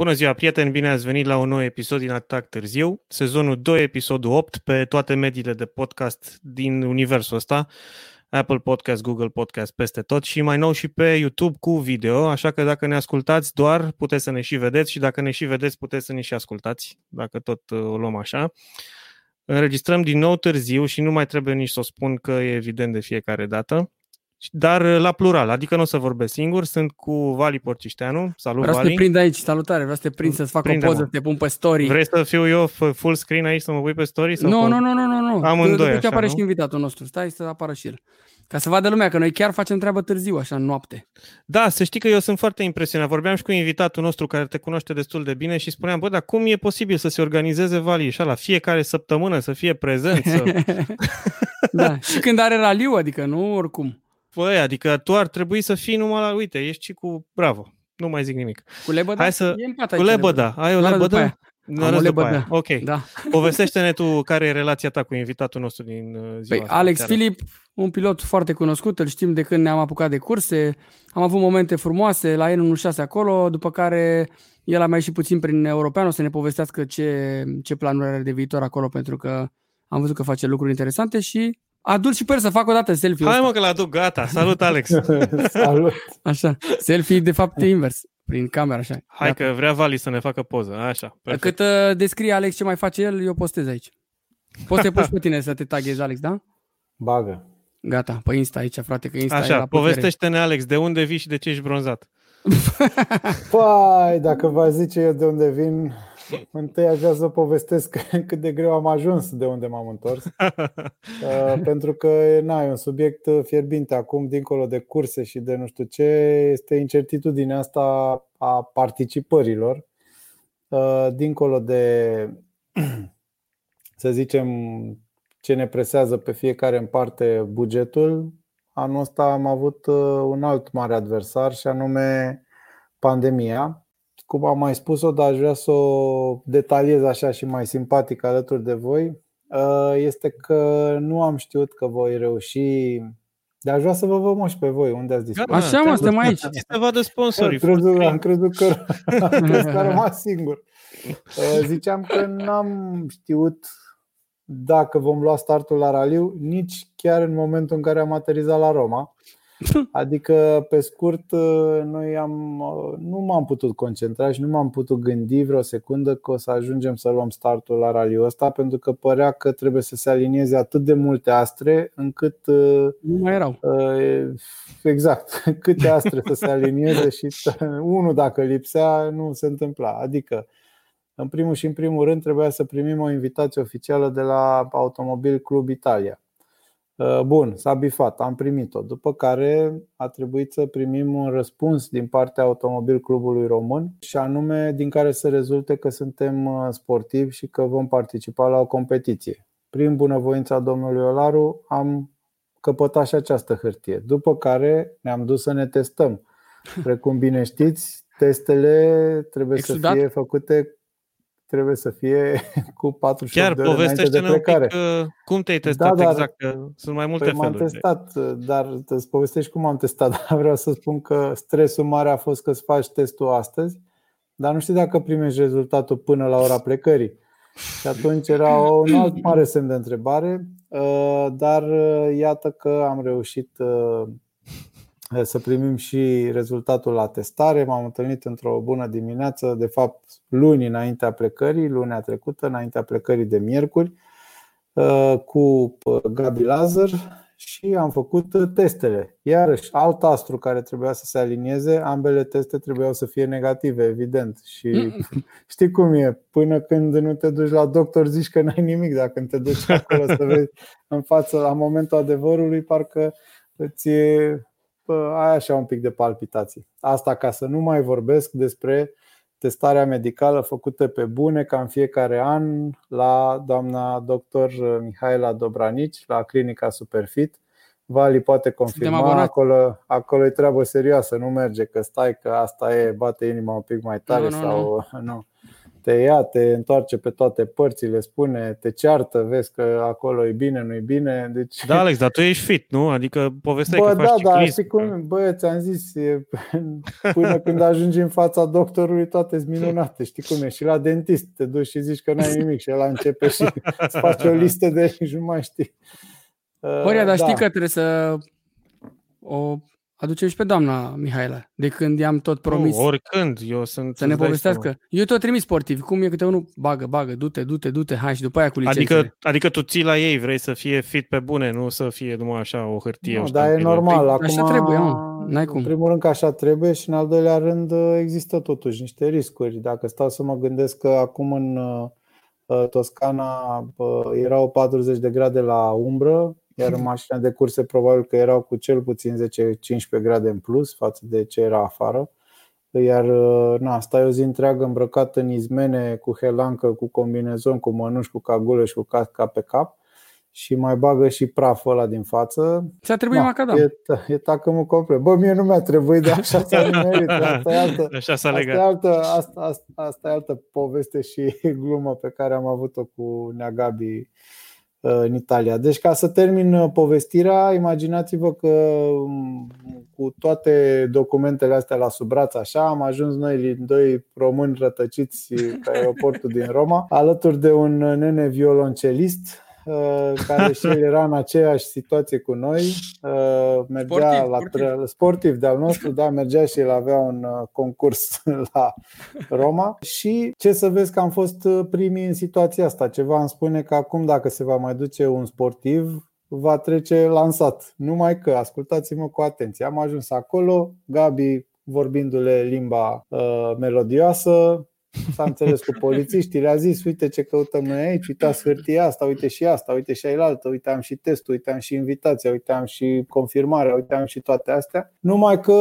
Bună ziua, prieteni! Bine ați venit la un nou episod din Atac Târziu, sezonul 2, episodul 8, pe toate mediile de podcast din universul ăsta, Apple Podcast, Google Podcast, peste tot și mai nou și pe YouTube cu video, așa că dacă ne ascultați doar, puteți să ne și vedeți și dacă ne și vedeți, puteți să ne și ascultați, dacă tot uh, o luăm așa. Înregistrăm din nou târziu și nu mai trebuie nici să o spun că e evident de fiecare dată dar uh, la plural, adică nu o să vorbesc singur, sunt cu Vali Porcișteanu. Salut, vreau Vali. să te prind aici, salutare, vreau să te prind să-ți fac Prinde o poză, să te pun pe story. Vrei să fiu eu full screen aici, să mă pui pe story? Sau nu, nu, nu, nu, nu, nu. Amândoi, așa, apare nu? și invitatul nostru, stai să apară și el. Ca să vadă lumea că noi chiar facem treabă târziu, așa, în noapte. Da, să știi că eu sunt foarte impresionat. Vorbeam și cu invitatul nostru care te cunoaște destul de bine și spuneam, bă, dar cum e posibil să se organizeze Vali așa la fiecare săptămână, să fie prezent? Să... da, și când are raliu, adică nu oricum. Păi, adică tu ar trebui să fii numai la, uite, ești și cu, bravo, nu mai zic nimic. Cu lebăda? Hai să... E în pat cu lebăda. Ai o lebăda? Am o lebăda. Ok. Da. Povestește-ne tu care e relația ta cu invitatul nostru din uh, ziua păi, Alex Filip, un pilot foarte cunoscut, îl știm de când ne-am apucat de curse, am avut momente frumoase la N16 acolo, după care el a mai și puțin prin european, o să ne povestească ce, ce planuri are de viitor acolo, pentru că am văzut că face lucruri interesante și Adul și pe să fac o dată selfie Hai mă că l-aduc, gata. Salut, Alex. Salut. Așa, selfie de fapt invers, prin camera, așa. Hai gata. că vrea Vali să ne facă poză, așa. Perfect. Cât uh, descrie Alex ce mai face el, eu postez aici. Poți să te puși pe tine să te taghezi, Alex, da? Bagă. Gata, pe Insta aici, frate, că Insta Așa, e la povestește-ne, Alex, de unde vii și de ce ești bronzat? Păi, dacă vă zice eu de unde vin, Întâi aș vrea să povestesc cât de greu am ajuns de unde m-am întors. Uh, Pentru că na, e un subiect fierbinte acum, dincolo de curse și de nu știu ce Este incertitudinea asta a participărilor. Uh, Dincolo de, să zicem, ce ne presează pe fiecare în parte bugetul Anul ăsta am avut uh, un alt mare adversar și anume pandemia cum am mai spus-o, dar aș vrea să o detaliez așa și mai simpatic alături de voi, uh, este că nu am știut că voi reuși dar aș vrea să vă văd și pe voi, unde ați dispărut. Așa mă, suntem aici. Să vadă sponsorii. Am crezut, am crezut că, am crezut că a rămas singur. Uh, ziceam că n-am știut dacă vom lua startul la raliu, nici chiar în momentul în care am aterizat la Roma. Adică, pe scurt, noi am, nu m-am putut concentra și nu m-am putut gândi vreo secundă că o să ajungem să luăm startul la raliul ăsta, pentru că părea că trebuie să se alinieze atât de multe astre încât. Nu mai erau. Exact. Câte astre să se alinieze și unul, dacă lipsea, nu se întâmpla. Adică, în primul și în primul rând, trebuia să primim o invitație oficială de la Automobil Club Italia Uh, bun, s-a bifat, am primit-o. După care a trebuit să primim un răspuns din partea Automobil Clubului Român și anume din care să rezulte că suntem uh, sportivi și că vom participa la o competiție. Prin bunăvoința domnului Olaru am căpătat și această hârtie. După care ne-am dus să ne testăm. Precum bine știți, testele trebuie Exudat? să fie făcute trebuie să fie cu 48 Chiar, de ore înainte de plecare. Un pic, uh, cum te-ai testat da, dar, exact? Că sunt mai multe păi feluri. M-am testat, dar îți povestești cum am testat. Dar vreau să spun că stresul mare a fost că îți faci testul astăzi, dar nu știu dacă primești rezultatul până la ora plecării. Și atunci era un alt mare semn de întrebare, uh, dar uh, iată că am reușit să primim și rezultatul la testare. M-am întâlnit într-o bună dimineață, de fapt luni înaintea plecării, lunea trecută, înaintea plecării de miercuri, uh, cu uh, Gabi Lazar și am făcut testele. Iarăși, alt astru care trebuia să se alinieze, ambele teste trebuiau să fie negative, evident. Și știi cum e, până când nu te duci la doctor zici că n-ai nimic, dacă te duci acolo să vezi în față, la momentul adevărului, parcă îți e ai așa un pic de palpitații. Asta ca să nu mai vorbesc despre testarea medicală făcută pe bune ca în fiecare an la doamna doctor Mihaela Dobranici la clinica Superfit. Vali poate confirma, acolo, acolo e treabă serioasă, nu merge că stai că asta e, bate inima un pic mai tare nu, nu, sau nu. te ia, te întoarce pe toate părțile, spune, te ceartă, vezi că acolo e bine, nu e bine. Deci... Da, Alex, dar tu ești fit, nu? Adică povesteai Bă, că da, faci da, ciclism. știi cum, bă, ți-am zis, e, până când ajungi în fața doctorului, toate sunt minunate, știi cum e, și la dentist te duci și zici că n-ai nimic și el începe și îți face o listă de și nu mai știi. Uh, Horia, dar da. știi că trebuie să o aducem și pe doamna Mihaela, de când i-am tot promis Nu, oricând, eu sunt... să ne îți dai povestească. seama. Eu tot trimis sportiv, cum e câte unul, bagă, bagă, du-te, du-te, du-te, hai și după aia cu licențele. Adică, adică tu ții la ei, vrei să fie fit pe bune, nu să fie numai așa o hârtie. Nu, o dar e ștampilă. normal. Păi, Acum, așa trebuie, mă. N-ai cum. În primul rând că așa trebuie și în al doilea rând uh, există totuși niște riscuri. Dacă stau să mă gândesc că acum în uh, uh, Toscana uh, erau 40 de grade la umbră, iar în mașina de curse probabil că erau cu cel puțin 10-15 grade în plus față de ce era afară. Iar uh, na, stai o zi întreagă îmbrăcat în izmene, cu helancă, cu combinezon, cu mănuși, cu cagulă și cu casca pe cap și mai bagă și praful ăla din față. Ți-a trebuit Na, macadam. E, e tacămul complet. Bă, mie nu mi-a trebuit, dar așa s-a nimerit. Asta e altă, Așa s-a asta e legat. altă, asta, asta, asta e altă poveste și glumă pe care am avut-o cu Neagabi uh, în Italia. Deci ca să termin uh, povestirea, imaginați-vă că um, cu toate documentele astea la sub braț așa, am ajuns noi doi români rătăciți pe aeroportul din Roma, alături de un nene violoncelist uh, care și el era în aceeași situație cu noi. Uh, Mergea Sportiv, la sportiv. tre- sportiv de-al nostru, da, mergea și el avea un uh, concurs la Roma și ce să vezi că am fost uh, primii în situația asta. Ceva îmi spune că acum dacă se va mai duce un sportiv, va trece lansat. Numai că, ascultați-mă cu atenție, am ajuns acolo, Gabi vorbindu-le limba uh, melodioasă, s-a înțeles cu polițiștii, le-a zis, uite ce căutăm noi aici, uitați hârtia asta, uite și asta, uite și ailaltă, uite am și testul, uite am și invitația, uite am și confirmarea, uite am și toate astea. Numai că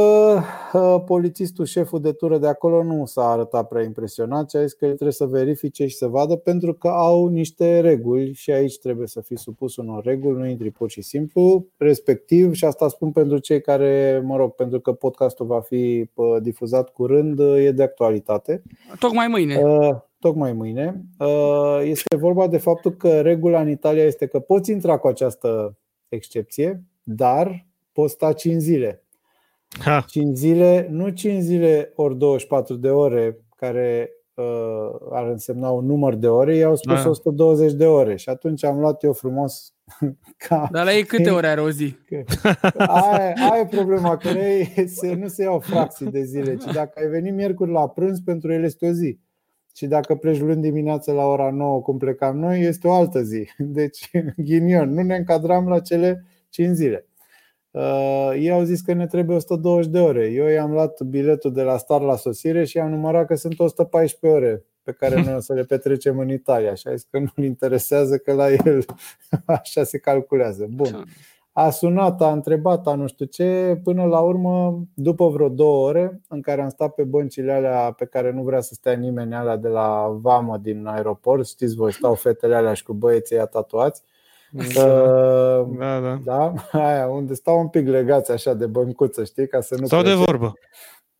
uh, polițistul, șeful de tură de acolo nu s-a arătat prea impresionat și a zis că el trebuie să verifice și să vadă pentru că au niște reguli și aici trebuie să fii supus unor reguli, nu intri pur și simplu, respectiv și asta spun pentru cei care, mă rog, pentru că podcastul va fi uh, difuzat curând, uh, e de actualitate. Tocmai mâine. Uh, tocmai mâine. Uh, este vorba de faptul că regula în Italia este că poți intra cu această excepție, dar poți sta 5 zile. Ha, 5 zile, nu 5 zile ori 24 de ore, care uh, ar însemna un număr de ore, ei au spus Da. 120 de ore. Și atunci am luat eu frumos ca Dar la ei câte ore are o zi? Aia, aia e problema, că ei se, nu se iau fracții de zile, ci dacă ai venit miercuri la prânz, pentru el este o zi. Și dacă pleci luni dimineață la ora 9, cum plecam noi, este o altă zi. Deci, ghinion, nu ne încadram la cele 5 zile. Uh, ei au zis că ne trebuie 120 de ore. Eu i-am luat biletul de la start la sosire și am numărat că sunt 114 ore pe care noi o să le petrecem în Italia. Și a zis că nu-l interesează că la el așa se calculează. Bun. A sunat, a întrebat, a nu știu ce, până la urmă, după vreo două ore, în care am stat pe băncile alea pe care nu vrea să stea nimeni, alea de la vamă din aeroport, știți voi, stau fetele alea și cu băieții ăia tatuați. Uh, da, da. da, aia, unde stau un pic legați așa de băncuță, știi, ca să nu Sau de plece. vorbă.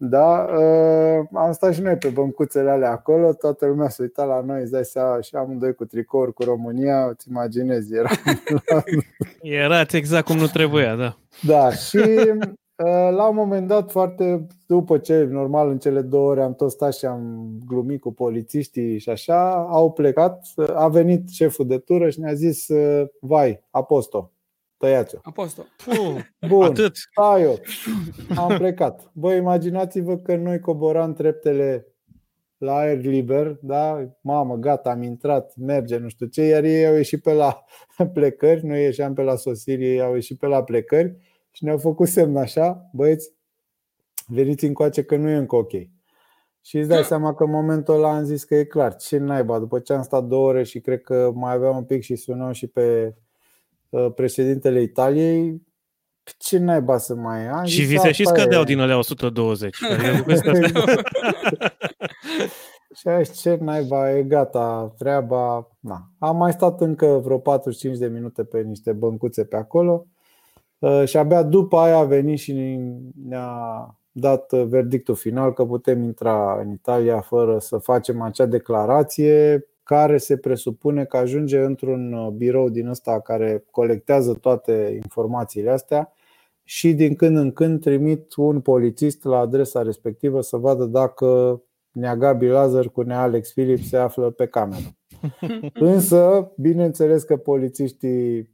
Da, uh, am stat și noi pe băncuțele alea acolo, toată lumea se uita la noi, îți dai seama, și amândoi cu tricouri cu România, îți imaginezi, era Erați exact cum nu trebuia, da. Da, și uh, la un moment dat, foarte după ce, normal, în cele două ore am tot stat și am glumit cu polițiștii și așa, au plecat, a venit șeful de tură și ne-a zis, uh, vai, aposto, tăiați-o. Aposto. Puh, Bun, atât. stai eu, am plecat. Băi, imaginați-vă că noi coboram treptele la aer liber, da? Mamă, gata, am intrat, merge, nu știu ce, iar ei au ieșit pe la plecări, noi ieșeam pe la sosiri, ei au ieșit pe la plecări și ne-au făcut semn așa, băieți, veniți încoace că nu e încă ok. Și îți dai seama că în momentul ăla am zis că e clar, ce naiba, după ce am stat două ore și cred că mai aveam un pic și sunau și pe uh, președintele Italiei, ce naiba să mai am Și zis, vi se și asta e. scădeau din alea 120. Adică cu astea- Și a zis, ce naiba, e gata, treaba. Na. Am mai stat încă vreo 45 de minute pe niște băncuțe pe acolo uh, și abia după aia a venit și ne-a dat verdictul final că putem intra în Italia fără să facem acea declarație care se presupune că ajunge într-un birou din ăsta care colectează toate informațiile astea și din când în când trimit un polițist la adresa respectivă să vadă dacă nea Gabi Lazar cu nea Alex Philip se află pe cameră. Însă, bineînțeles că polițiștii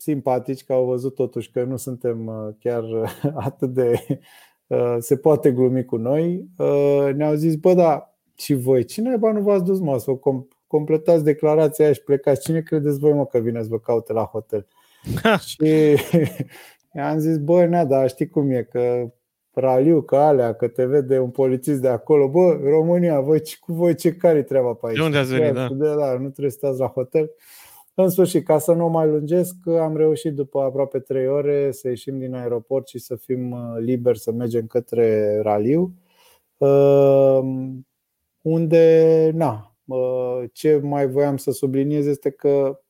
simpatici, că au văzut totuși că nu suntem uh, chiar atât de. Uh, se poate glumi cu noi, uh, ne-au zis: Bă, da, și voi, cine bă nu v-ați dus, mă, să completați declarația aia și plecați? Cine credeți voi, mă, că vine să vă caute la hotel? și i-am zis: Bă, nea, dar știi cum e, că raliu, că alea, că te vede un polițist de acolo. Bă, România, voi, cu voi ce care treaba pe aici? De unde ați venit, da? De, da, nu trebuie să stați la hotel. În sfârșit, ca să nu mai lungesc, am reușit după aproape 3 ore să ieșim din aeroport și să fim uh, liberi să mergem către raliu. Uh, unde, na, uh, ce mai voiam să subliniez este că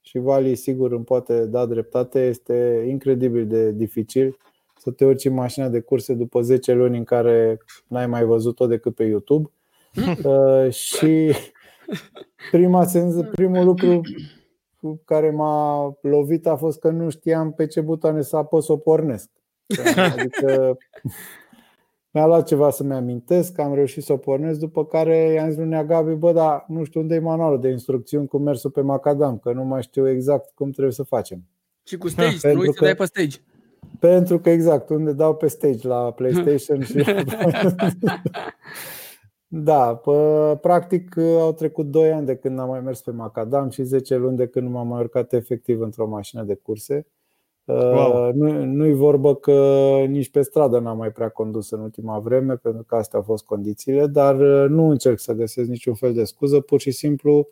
și Vali sigur îmi poate da dreptate, este incredibil de dificil să te urci în mașina de curse după 10 luni în care n-ai mai văzut-o decât pe YouTube. Uh, și prima sens, primul lucru care m-a lovit a fost că nu știam pe ce butoane să apăs să o pornesc. Adică mi-a luat ceva să-mi amintesc, am reușit să o pornesc, după care i-am zis lui Gabi, bă, dar nu știu unde e manualul de instrucțiuni cu mersul pe macadam, că nu mai știu exact cum trebuie să facem. Și cu stage, nu uiți să dai pe stage. Pentru că exact, unde dau pe stage la PlayStation și Da, pă, practic au trecut 2 ani de când am mai mers pe macadam și 10 luni de când nu m-am mai urcat efectiv într-o mașină de curse. Wow. Nu, nu-i vorbă că nici pe stradă n-am mai prea condus în ultima vreme, pentru că astea au fost condițiile, dar nu încerc să găsesc niciun fel de scuză, pur și simplu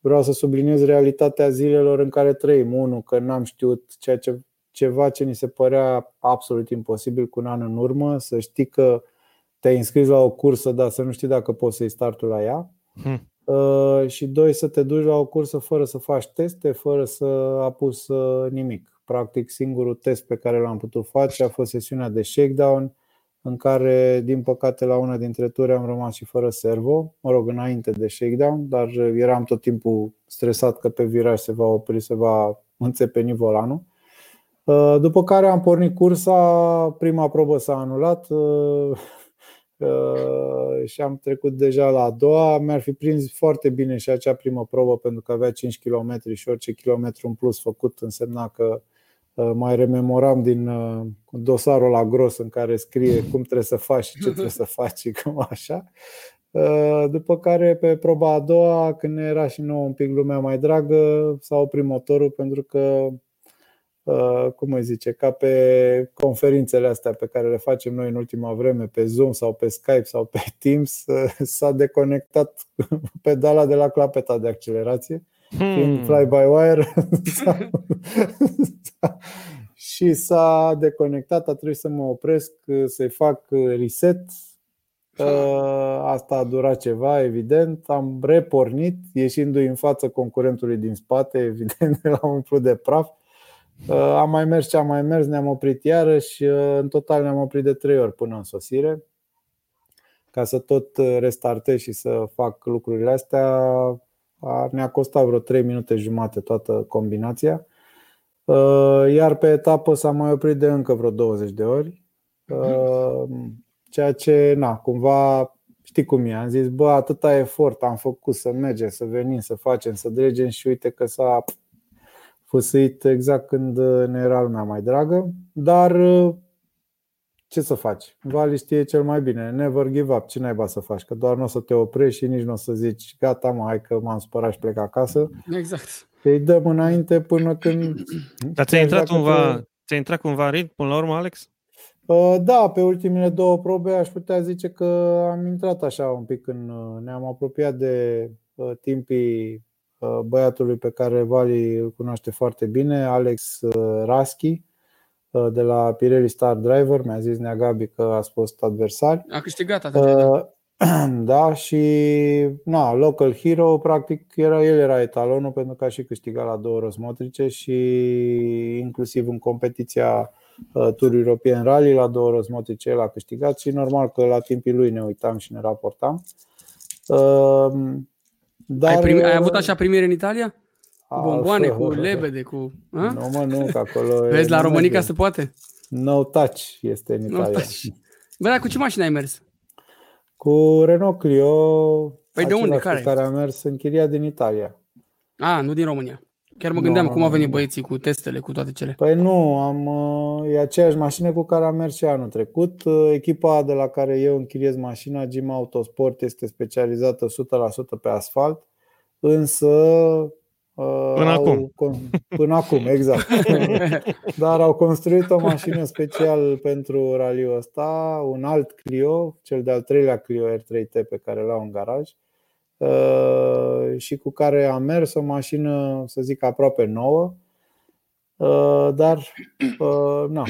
vreau să subliniez realitatea zilelor în care trăim. Unu, că n-am știut ceea ce ceva ce ni se părea absolut imposibil cu un an în urmă, să știi că te-ai înscris la o cursă, dar să nu știi dacă poți să-i startul la ea. Hmm. Uh, și doi, să te duci la o cursă fără să faci teste, fără să apus uh, nimic. Practic, singurul test pe care l-am putut face a fost sesiunea de shakedown, în care, din păcate, la una dintre ture am rămas și fără servo, mă rog, înainte de shakedown, dar eram tot timpul stresat că pe viraj se va opri, se va înțepeni volanul. Uh, după care am pornit cursa, prima probă s-a anulat uh, uh, și am trecut deja la a doua. Mi-ar fi prins foarte bine și acea primă probă pentru că avea 5 km și orice kilometru în plus făcut însemna că mai rememoram din dosarul la gros în care scrie cum trebuie să faci și ce trebuie să faci și cum așa. După care pe proba a doua, când era și nouă un pic lumea mai dragă, s-a oprit motorul pentru că Uh, cum îi zice, ca pe conferințele astea pe care le facem noi în ultima vreme, pe Zoom sau pe Skype sau pe Teams, uh, s-a deconectat pedala de la clapeta de accelerație, hmm. fiind fly-by-wire, și s-a deconectat, a trebuit să mă opresc, să-i fac reset. Uh, asta a durat ceva, evident. Am repornit, ieșindu-i în față concurentului din spate, evident, l-am umplut de praf Uh, am mai mers ce am mai mers, ne-am oprit iarăși. Uh, în total ne-am oprit de trei ori până în sosire. Ca să tot uh, restartez și să fac lucrurile astea, ne-a costat vreo 3 minute jumate toată combinația. Iar pe etapă s-a mai oprit de încă vreo 20 de ori. Ceea ce, na, cumva știi cum e, am zis, bă, atâta efort am făcut să mergem, să venim, să facem, să dregem și uite că s-a făsăit exact când uh, ne era lumea mai dragă, dar uh, ce să faci? Vali știe cel mai bine, never give up, ce naiba să faci, că doar nu o să te oprești și nici nu o să zici gata mă, hai că m-am supărat și plec acasă. Exact. Îi dăm înainte până când... Dar ți-a intrat, cumva, te... ți-a intrat cumva ritm până la urmă, Alex? Uh, da, pe ultimele două probe aș putea zice că am intrat așa un pic în... Ne-am apropiat de timpii Uh, băiatului pe care Vali îl cunoaște foarte bine, Alex uh, Raschi, uh, de la Pirelli Star Driver. Mi-a zis Nea Gabi că a fost adversar. A câștigat atât. Uh, da, și na, Local Hero, practic, era, el era etalonul pentru că a și câștigat la două răsmotrice și inclusiv în competiția uh, Tour European Rally, la două rozmotice el a câștigat și normal că la timpii lui ne uitam și ne raportam. Uh, dar, ai, primi, ai avut așa primire în Italia? Cu bomboane, cu lebede, cu... A? Nu mă, nu, că acolo Vezi, la România se poate? No touch este în Italia. No touch. Bă, dar cu ce mașină ai mers? Cu Renault Clio. Păi de unde? Care? care a mers în chiria din Italia. A, nu din România. Chiar mă gândeam no, cum au venit băieții cu testele, cu toate cele. Păi nu, am, uh, e aceeași mașină cu care am mers și anul trecut. Uh, echipa de la care eu închiriez mașina, Gym Autosport, este specializată 100% pe asfalt, însă Până au, acum. Până acum, exact. Dar au construit o mașină special pentru raliul ăsta, un alt Clio, cel de-al treilea Clio R3T pe care l-au în garaj uh, și cu care am mers o mașină, să zic, aproape nouă. Uh, dar, uh, na,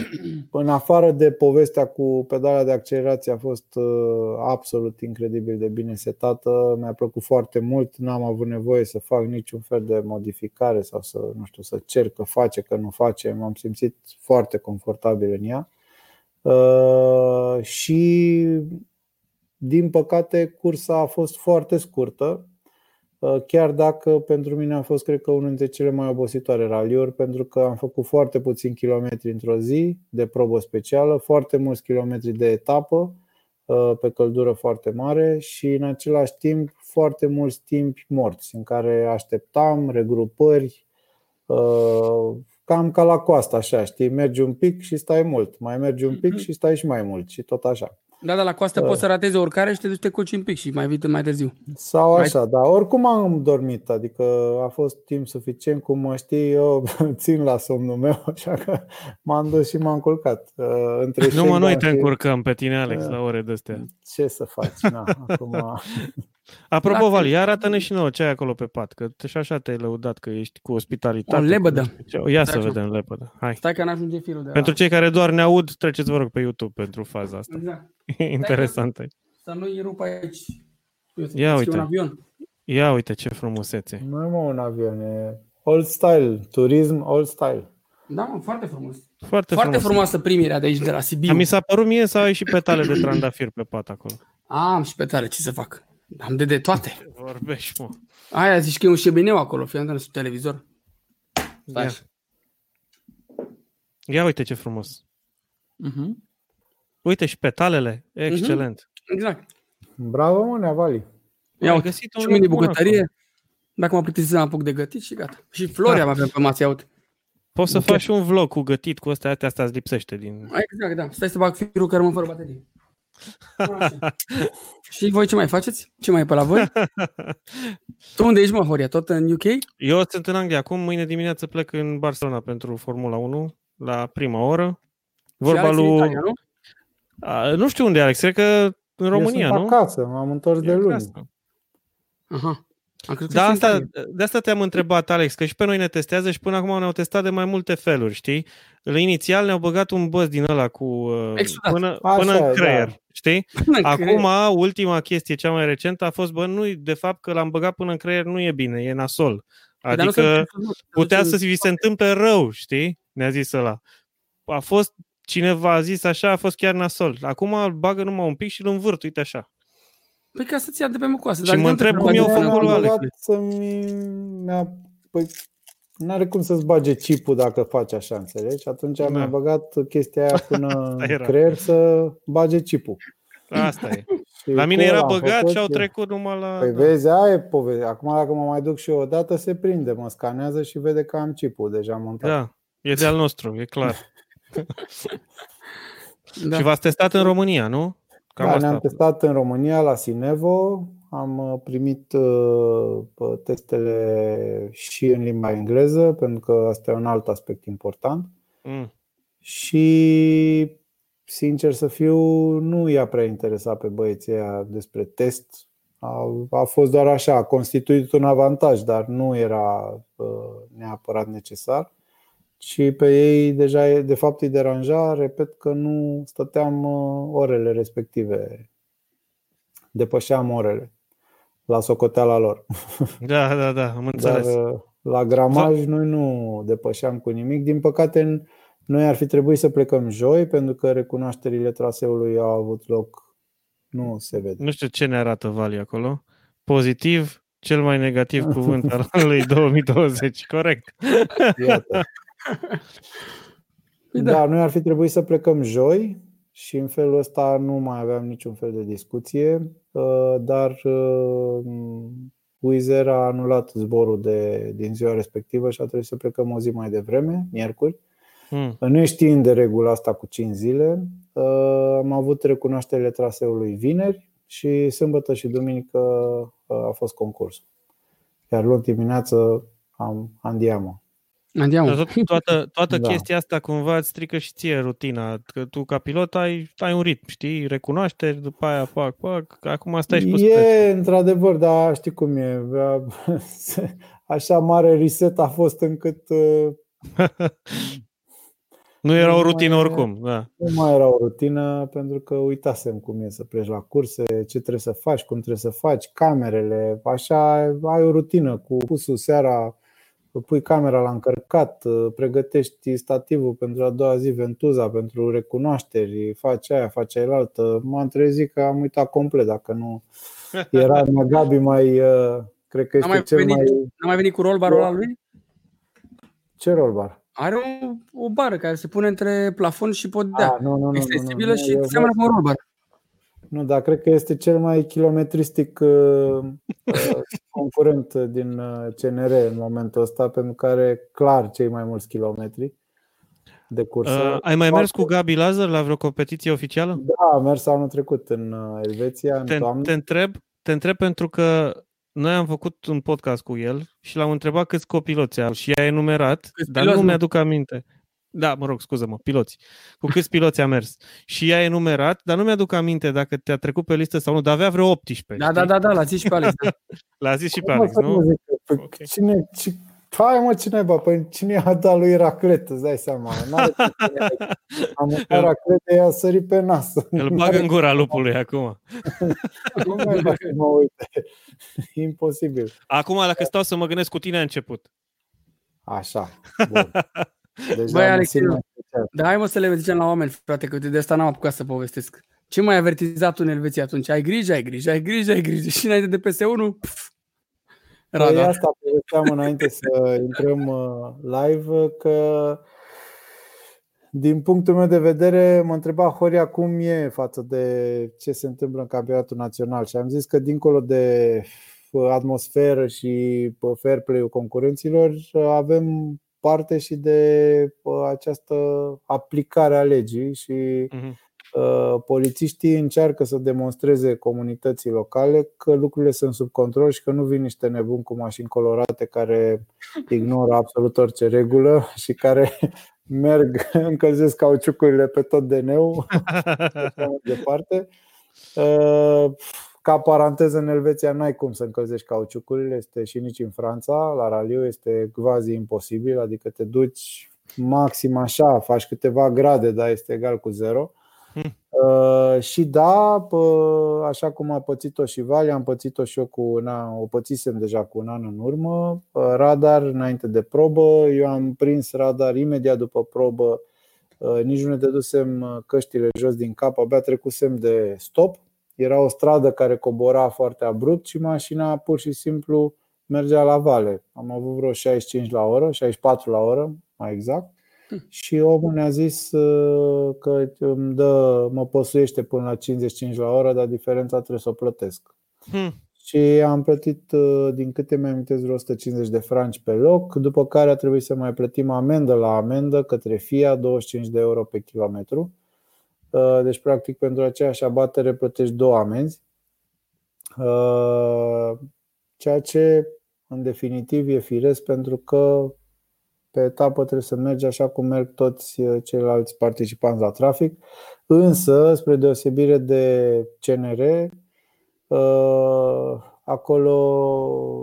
în afară de povestea cu pedala de accelerație a fost uh, absolut incredibil de bine setată, mi-a plăcut foarte mult, n-am avut nevoie să fac niciun fel de modificare sau să, nu știu, să cer că face, că nu face, m-am simțit foarte confortabil în ea. Și, din păcate, cursa a fost foarte scurtă, Uh, chiar dacă pentru mine a fost, cred că, unul dintre cele mai obositoare raliuri, pentru că am făcut foarte puțini kilometri într-o zi de probă specială, foarte mulți kilometri de etapă uh, pe căldură foarte mare și în același timp foarte mulți timpi morți în care așteptam regrupări, uh, cam ca la coastă, așa, știi, mergi un pic și stai mult, mai mergi un pic mhm. și stai și mai mult și tot așa. Da, dar la coastă uh. poți să ratezi oricare și te duci te culci un pic și mai vii mai târziu. Sau așa, mai... da. Oricum am dormit, adică a fost timp suficient, cum mă știi, eu țin la somnul meu, așa că m-am dus și m-am culcat. Uh, între nu mă, noi te încurcăm pe tine, Alex, uh, la ore de astea. Ce să faci? Na, acum... Apropo, Vali, ia arată-ne și nouă ce ai acolo pe pat, că și așa te-ai lăudat că ești cu ospitalitate. O lebădă. Ia să vedem lebădă. Hai. Stai că n-ajunge firul de Pentru cei care doar ne aud, treceți vă rog pe YouTube pentru faza asta. Exact. Interesantă. Să nu-i rup aici. Ia uite. Un avion. Ia uite ce frumusețe. Nu e mă un avion, e old style, turism old style. Da, mă, foarte frumos. Foarte, foarte frumos. frumoasă primirea de aici, de la Sibiu. Mi s-a părut mie să ai și petale de trandafir pe pat acolo. Am și petale, ce să fac? Am de de toate. Vorbești, mă. Aia zici că e un șebineu acolo, fii sub televizor. Ia. Ia uite ce frumos. Uh-huh. Uite și petalele, excelent. Uh-huh. Exact. Bravo, mă, Neavali. Ia uite, găsit și mine bucătărie. Dacă mă plictisesc să mă apuc de gătit și gata. Și Floria da. avem pe masă, uite. Poți să okay. faci un vlog cu gătit cu astea, astea îți lipsește din... Exact, da. Stai să bag firul care mă fără baterie. și voi ce mai faceți? Ce mai e pe la voi? tu unde ești, mă, Horia? Tot în UK? Eu sunt în Anglia. Acum, mâine dimineață plec în Barcelona pentru Formula 1, la prima oră. Vorba lui... În Italia, nu? A, nu știu unde, Alex. Cred că în România, Eu nu? acasă, m-am întors de luni. Aha. Da, asta, de asta te-am întrebat, Alex, că și pe noi ne testează și până acum ne-au testat de mai multe feluri, știi? La inițial ne-au băgat un băz din ăla cu uh, până, Așa, până în creier, da. știi? Acum, ultima chestie, cea mai recentă, a fost, bă, nu de fapt că l-am băgat până în creier nu e bine, e nasol. Păi, adică putea să vi se întâmple rău, știi? Ne-a zis ăla. A fost, cineva a zis așa, a fost chiar nasol. Acum îl bagă numai un pic și îl învârt, uite așa. Păi ca să-ți ia de pe mucoasă. Și mă întreb cum eu făcut Alex. Să-mi... Mi-a... Păi, n-are cum să-ți bage chipul dacă faci așa, înțelegi? Atunci da. mi-a băgat chestia aia până în creier să bage chipul. Asta e. Și la mine era băgat și au trecut numai la... Păi da. vezi, aia e povestea. Acum dacă mă mai duc și eu o dată, se prinde, mă scanează și vede că am chipul deja montat. Da, e de al nostru, e clar. da. Și v-ați testat în România, nu? Cam da, ne-am testat în România la Sinevo, am uh, primit uh, testele și în limba engleză, pentru că asta e un alt aspect important. Mm. Și, sincer să fiu, nu i-a prea interesat pe băieții aia despre test. A, a fost doar așa, a constituit un avantaj, dar nu era uh, neapărat necesar și pe ei deja de fapt îi deranja, repet că nu stăteam uh, orele respective, depășeam orele la socoteala lor. Da, da, da, am înțeles. Dar uh, la gramaj noi nu depășeam cu nimic. Din păcate, Noi ar fi trebuit să plecăm joi pentru că recunoașterile traseului au avut loc. Nu se vede. Nu știu ce ne arată Vali acolo. Pozitiv, cel mai negativ cuvânt al anului 2020, corect. Iată. Da. Da, noi ar fi trebuit să plecăm joi și în felul ăsta nu mai aveam niciun fel de discuție, uh, dar uh, Wizz Air a anulat zborul de, din ziua respectivă și a trebuit să plecăm o zi mai devreme, miercuri. Hmm. Neștiind de regula asta cu 5 zile, uh, am avut recunoașterile traseului vineri și sâmbătă și duminică uh, a fost concursul. Iar luni dimineață am andiamă. Andiamo. Dar tot, toată, toată Da. chestia asta cumva îți strică și ție rutina. Că tu ca pilot ai, ai un ritm, știi? Recunoașteri, după aia fac, fac. Acum stai și pe stres. E, într-adevăr, dar știi cum e. Așa mare reset a fost încât uh, Nu era o Nu rutină mai- oricum, da. nu mai era o rutină pentru că uitasem cum e să pleci la curse, ce trebuie să faci, cum trebuie să faci, camerele, așa ai o rutină cu pusul seara, pui camera la încărcat, pregătești stativul pentru a doua zi, ventuza pentru recunoașteri, faci aia, faci aia altă. M-am trezit că am uitat complet, dacă nu era Gabi mai, uh, cred că N-a mai este cel venit. mai... N-a mai venit cu rollbar-ul ăla lui? Ce rolbar? Are o, o bară care se pune între plafon și podea. Ah, nu, nu, nu, nu, nu, extensibilă nu, și eu- seamănă cu un rollbar. Nu, dar cred că este cel mai kilometristic uh, uh, concurent din uh, CNR în momentul ăsta, pentru că are clar cei mai mulți kilometri de cursă. Uh, ai mai mers cu Gabi Lazar la vreo competiție oficială? Da, am mers anul trecut în uh, Elveția, în Te, toamnă. te, întreb, te întreb pentru că noi am făcut un podcast cu el și l-am întrebat câți copiloți au și i-a enumerat, Câți dar piloți, nu mă? mi-aduc aminte. Da, mă rog, scuză-mă, piloți. Cu câți piloți a mers. Și i-a enumerat, dar nu mi-aduc aminte dacă te-a trecut pe listă sau nu, dar avea vreo 18. Da, da, știi? da, da, l-a zis și pe Alex. Da. L-a zis și pe Cum Alex, să nu? zic? Păi Ok. Cine, ci, hai mă, cine bă, păi cine a dat lui raclet, îți dai seama. N-are ce să ia. Am mâncat raclete, i-a sărit pe nas. Îl bagă în gura lupului acum. Nu mai fac să mă uite. Imposibil. Acum, dacă stau să mă gândesc cu tine a început. Așa, bun. Deja Băi, mă Alex, simt eu- mai special. Dar hai mă să le zicem la oameni, frate, că uite, de asta n-am apucat să povestesc. Ce mai ai avertizat tu în Elveția atunci? Ai grijă, ai grijă, ai grijă, ai grijă. Și înainte de PS1, pf, Păi radar. asta povesteam înainte să intrăm uh, live că din punctul meu de vedere mă întreba Horia cum e față de ce se întâmplă în campionatul național și am zis că dincolo de uh, atmosferă și uh, fair play-ul concurenților uh, avem parte și de uh, această aplicare a legii și Mhm. Uh, polițiștii încearcă să demonstreze comunității locale că lucrurile sunt sub control și că nu vin niște nebuni cu mașini colorate care ignoră absolut orice regulă și care merg, încălzesc cauciucurile pe tot DN-ul și așa mai departe. Uh, Ca paranteză, în Elveția n-ai cum să încălzești cauciucurile, este și nici în Franța, la raliu este quasi imposibil, adică te duci maxim așa, faci câteva grade, dar este egal cu zero. Uh, și da, pă, așa cum a pățit-o și Vali, am pățit-o și eu cu un an, o pățisem deja cu un an în urmă. Uh, radar înainte de probă, eu am prins radar imediat după probă, uh, nici nu ne dădusem uh, căștile jos din cap, abia trecusem de stop. Era o stradă care cobora foarte abrupt și mașina pur și simplu mergea la vale. Am avut vreo 65 la oră, 64 la oră, mai exact. Și omul ne-a zis uh, că îmi dă, mă posuiește până la 55 la oră, dar diferența trebuie să o plătesc. Hmm. Și am plătit, uh, din câte mi amintesc, vreo 150 de franci pe loc, după care a trebuit să mai plătim amendă la amendă către FIA, 25 de euro pe kilometru. Uh, Deci, practic, pentru aceeași abatere plătești două amenzi. Uh, Ceea ce, în definitiv, e firesc pentru că pe etapă trebuie să mergi așa cum merg toți uh, ceilalți participanți la trafic. Însă, spre deosebire de CNR, uh, acolo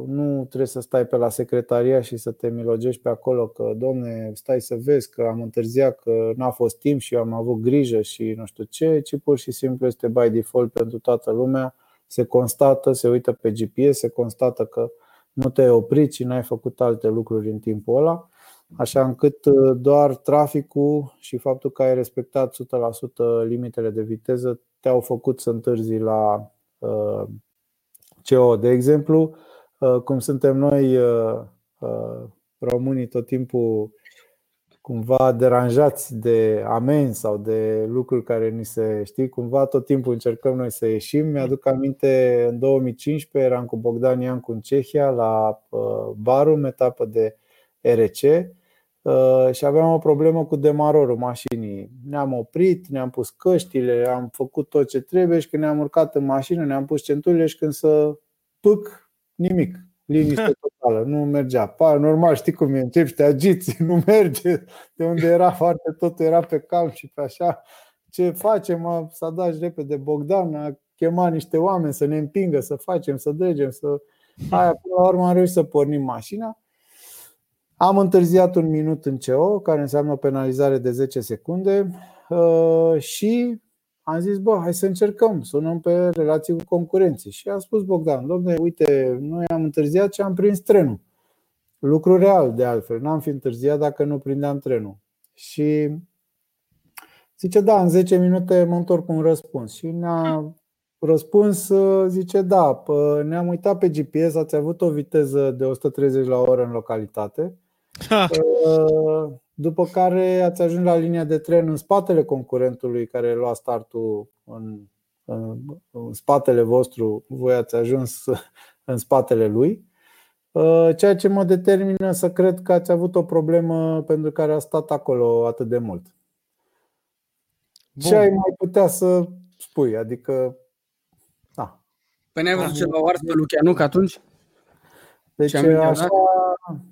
nu trebuie să stai pe la secretaria și să te milogești pe acolo că, domne, stai să vezi că am întârziat, că n-a fost timp și eu am avut grijă și nu știu ce, ci pur și simplu este by default pentru toată lumea. Se constată, se uită pe GPS, se constată că nu te-ai oprit și n-ai făcut alte lucruri în timpul ăla. așa încât uh, doar traficul și faptul că ai respectat 100% limitele de viteză te-au făcut să întârzi la uh, CO. De exemplu, uh, cum suntem noi românii tot timpul cumva deranjați de amenzi sau de lucruri care ni se știi, cumva tot timpul încercăm noi să ieșim. Mi-aduc aminte, în 2015 eram cu Bogdan Iancu în Cehia la Barum, etapă de RC Uh, și aveam o problemă cu demarorul mașinii. Ne-am oprit, ne-am pus căștile, am făcut tot ce trebuie și când ne-am urcat în mașină, ne-am pus centurile și când să pâc, nimic. Liniște totală, nu mergea. Pa, normal, știi cum e, începi și te agiți, nu merge. De unde era foarte, totul era pe calm și pe așa. Ce facem? S-a dat repede Bogdan, a chemat niște oameni să ne împingă, să facem, să dregem, să... Aia, până la urmă am reușit să pornim mașina am întârziat un minut în CO, care înseamnă o penalizare de 10 secunde uh, și am zis, bă, hai să încercăm, sunăm pe relații cu concurenții. Și a spus Bogdan, domne, uite, noi am întârziat și am prins trenul. Lucru real, de altfel, n-am fi întârziat dacă nu prindeam trenul. Și zice, da, în 10 minute mă întorc cu un răspuns. Și ne-a răspuns, uh, zice, da, ne-am uitat pe GPS, ați avut o viteză de 130 la oră în localitate Uh, după care ați ajuns la linia de tren în spatele concurentului care lua startul în, în, în spatele vostru, voi ați ajuns în spatele lui. Uh, ceea ce mă determină să cred că ați avut o problemă pentru care a stat acolo atât de mult. Bun. Ce ai mai putea să spui? Adică, da. Păi ne-ai văzut ceva ars pe Lucianuc atunci? Deci, așa,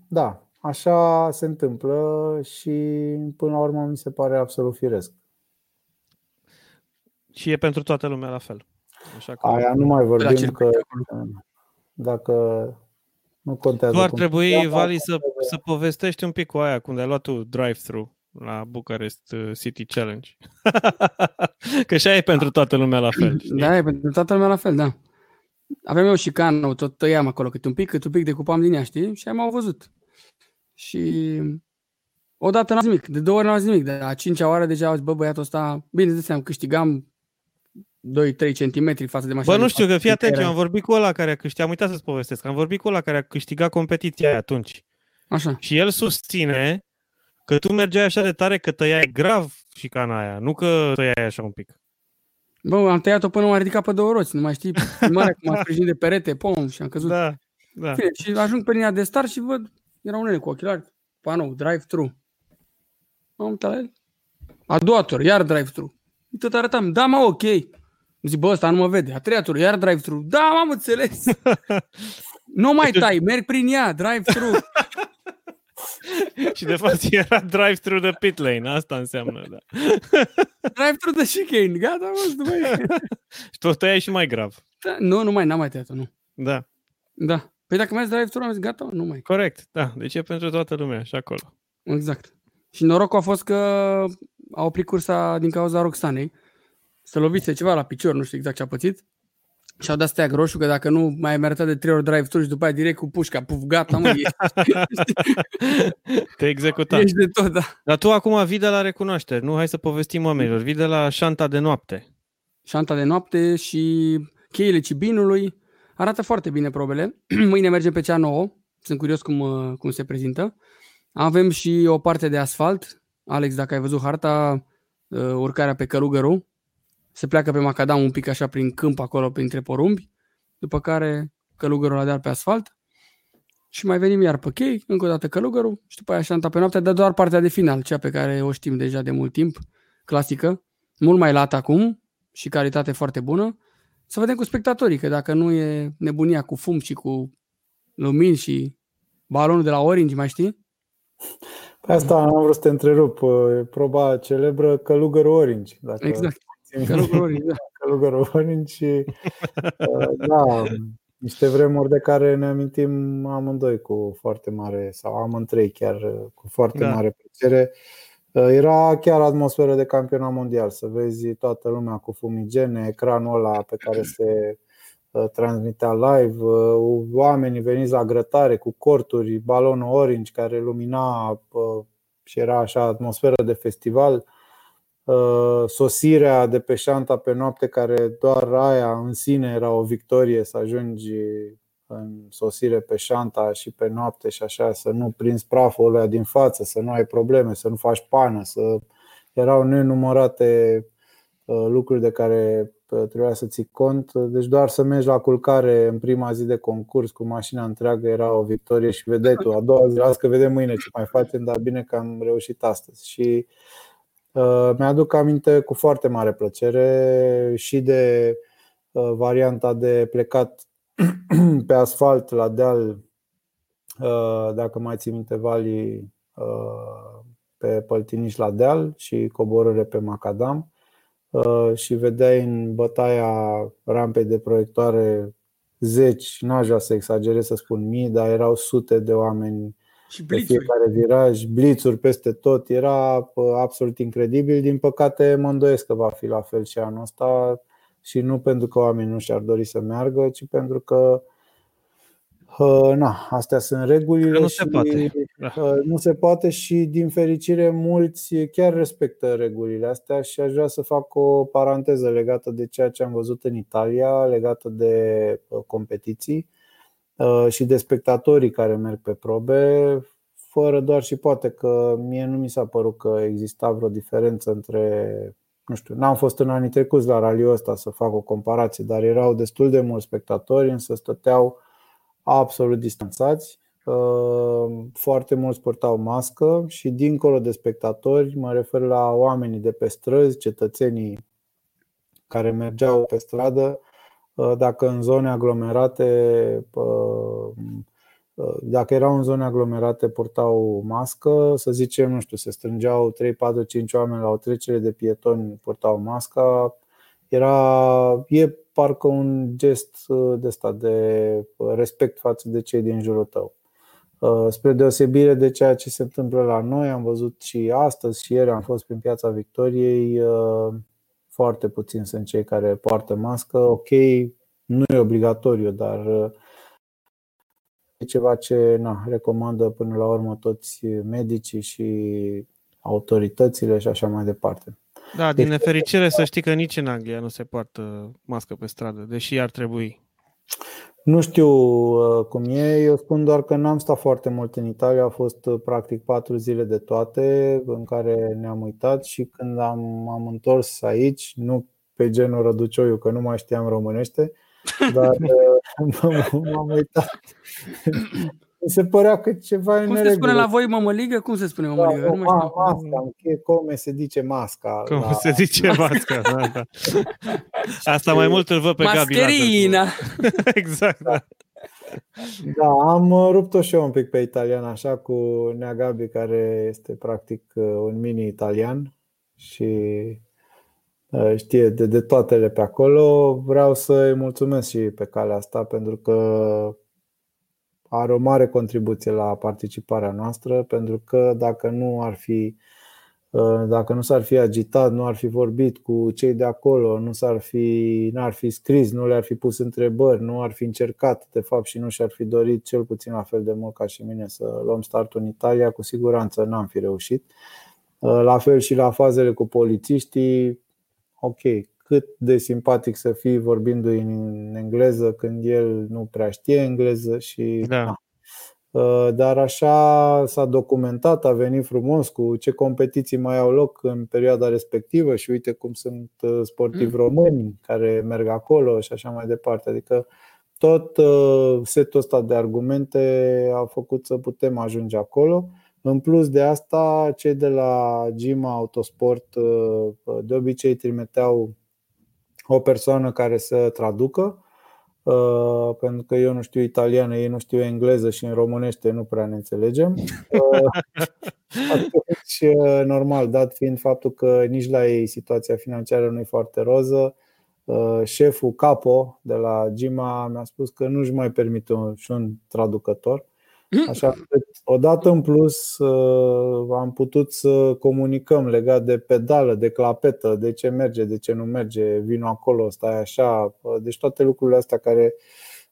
da, Așa se întâmplă și până la urmă mi se pare absolut firesc. Și e pentru toată lumea la fel. Așa că Aia nu mai vorbim că dacă nu contează. Tu ar trebui, Vali, să, să povestești un pic cu aia când ai luat tu drive-thru la Bucharest uh, City Challenge. că așa e pentru toată lumea la fel. Știi? Da, e pentru toată lumea la fel, da. Avem eu și canul, tot tăiam acolo câte un pic, câte un pic decupam din ea, știi? Și am văzut. Și odată n-am nimic, de două ori n-am zis nimic, de a cincea oară deja auzi, bă, băiatul ăsta, bine, de seama, câștigam 2-3 cm față de mașina. Bă, nu știu, că fii atent, eu am vorbit cu ăla care a câștigat, am uitat să-ți povestesc, am vorbit cu ăla care a câștigat competiția aia atunci. Așa. Și el susține că tu mergeai așa de tare că tăiai grav și cana aia, nu că tăiai așa un pic. Bă, am tăiat-o până m-a ridicat pe două roți, nu mai știi, mare cum am sprijinit de perete, pom, și am căzut. Da, da. Fine, și ajung pe linia de start și văd era un nene cu ochelari, panou, drive-thru. Am uitat la el. A doua tură, iar drive-thru. Tot arătam, da, mă, ok. Zic, bă, ăsta nu mă vede. A treia tură, iar drive-thru. Da, m-am înțeles. nu mai tai, merg prin ea, drive-thru. și de fapt era drive-thru de pit lane, asta înseamnă, da. drive-thru de chicane, gata, mă, nu mai Și tu tăiai și mai grav. Da, nu, nu mai, n-am mai tăiat nu. Da. Da. Păi dacă mai drive-thru, am zis, gata, nu mai. Corect, da. Deci e pentru toată lumea și acolo. Exact. Și norocul a fost că a oprit cursa din cauza Roxanei. Să lovise ceva la picior, nu știu exact ce a pățit. Și au dat steag roșu că dacă nu mai meritat de trei ori drive-thru și după aia direct cu pușca, puf, gata, mă, Te executa. Ești de tot, da. Dar tu acum vii de la recunoaștere, nu? Hai să povestim oamenilor. Vii de la șanta de noapte. Șanta de noapte și cheile cibinului. Arată foarte bine probele. Mâine mergem pe cea nouă. Sunt curios cum, uh, cum se prezintă. Avem și o parte de asfalt. Alex, dacă ai văzut harta, uh, urcarea pe Călugăru. Se pleacă pe macadam un pic așa prin câmp acolo, printre porumbi. După care Călugărul la deal pe asfalt. Și mai venim iar pe chei, încă o dată Călugărul și după aia șanta pe noapte, dar doar partea de final, cea pe care o știm deja de mult timp, clasică. Mult mai lat acum și calitate foarte bună să vedem cu spectatorii, că dacă nu e nebunia cu fum și cu lumini și balonul de la Orange, mai știi? Pe asta am vrut să te întrerup. Proba celebră Călugărul Orange. Dacă exact. Călugărul Orange, da. Călugărul Orange și uh, da, niște vremuri de care ne amintim amândoi cu foarte mare, sau amândoi chiar cu foarte da. mare plăcere. Uh, era chiar atmosferă de campionat mondial, să vezi toată lumea cu fumigene, ecranul ăla pe care se transmitea live, oamenii veniți la grătare cu corturi, balonul orange care lumina și era așa atmosferă de festival, sosirea de pe șanta pe noapte care doar aia în sine era o victorie să ajungi în sosire pe șanta și pe noapte și așa, să nu prinzi praful ăla din față, să nu ai probleme, să nu faci pană, să erau nenumărate uh, lucruri de care uh, trebuia să ții cont. Deci doar să mergi la culcare în prima zi de concurs cu mașina întreagă era o victorie și vedeai tu a doua zi, las că vedem mâine ce mai facem, dar bine că am reușit astăzi. Și uh, mi-aduc aminte cu foarte mare plăcere și de uh, varianta de plecat pe asfalt la deal, uh, dacă mai ții minte, valii uh, pe Păltiniș la deal și coborâre pe Macadam uh, și vedeai în bătaia rampei de proiectoare zeci, n-aș vrea să exagerez să spun mii, dar erau sute de oameni și pe fiecare viraj, blițuri peste tot, era absolut incredibil. Din păcate mă îndoiesc că va fi la fel și anul ăsta și nu pentru că oamenii nu și-ar dori să meargă, ci pentru că na, astea sunt regulile. Că nu se poate. Nu se poate și, din fericire, mulți chiar respectă regulile astea și aș vrea să fac o paranteză legată de ceea ce am văzut în Italia, legată de competiții și de spectatorii care merg pe probe, fără doar și poate că mie nu mi s-a părut că exista vreo diferență între nu știu, n-am fost în anii trecuți la raliul ăsta să fac o comparație, dar erau destul de mulți spectatori, însă stăteau absolut distanțați. Uh, foarte mulți purtau mască și dincolo de spectatori, mă refer la oamenii de pe străzi, cetățenii care mergeau pe stradă, uh, dacă în zone aglomerate uh, dacă erau în zone aglomerate, purtau mască, să zicem, nu știu, se strângeau 3, 4, 5 oameni la o trecere de pietoni, purtau masca. Era, e parcă un gest de ăsta de respect față de cei din jurul tău. Spre deosebire de ceea ce se întâmplă la noi, am văzut și astăzi și ieri am fost prin piața Victoriei, foarte puțin sunt cei care poartă mască. Ok, nu e obligatoriu, dar E ceva ce na, recomandă până la urmă toți medicii și autoritățile și așa mai departe. Da, din deci, nefericire să știi că nici în Anglia nu se poartă mască pe stradă, deși ar trebui. Nu știu uh, cum e, eu spun doar că n-am stat foarte mult în Italia, a fost uh, practic patru zile de toate în care ne-am uitat și când am, am întors aici, nu pe genul Răducioiu, că nu mai știam românește, dar uh, m-am uitat. Mi se părea că ceva Cum se spune la voi mămăligă? Cum se spune mămăligă? Da, nu ma, masca, cum se zice masca. Cum la... se zice masca, da, da. Asta mai mult îl văd pe Gabi. Mascherina! exact, da. Da, am rupt-o și eu un pic pe italian, așa, cu Nea Gabi, care este practic uh, un mini italian și Uh, știe de, de toatele pe acolo. Vreau să îi mulțumesc și pe calea asta pentru că are o mare contribuție la participarea noastră, pentru că dacă nu ar fi uh, dacă nu s-ar fi agitat, nu ar fi vorbit cu cei de acolo, nu s-ar fi, n-ar fi scris, nu le-ar fi pus întrebări, nu ar fi încercat, de fapt, și nu și-ar fi dorit cel puțin la fel de mult ca și mine să luăm startul în Italia, cu siguranță n-am fi reușit. Uh, la fel și la fazele cu polițiștii, ok, cât de simpatic să fii vorbindu-i în engleză când el nu prea știe engleză și da. Uh, dar așa s-a documentat, a venit frumos cu ce competiții mai au loc în perioada respectivă și uite cum sunt uh, sportivi mm. români care merg acolo și așa mai departe. Adică tot uh, setul ăsta de argumente a făcut să putem ajunge acolo în plus de asta, cei de la Gima Autosport uh, de obicei trimiteau o persoană care să traducă, uh, pentru că eu nu știu italiană, ei nu știu engleză și în românește nu prea ne înțelegem. Uh, atunci, normal, dat fiind faptul că nici la ei situația financiară nu e foarte roză, șeful Capo de la Gima mi-a spus că nu-și mai permite un, și un traducător Așa, odată în plus uh, am putut să comunicăm legat de pedală, de clapetă, de ce merge, de ce nu merge, vino acolo, stai așa. Deci toate lucrurile astea care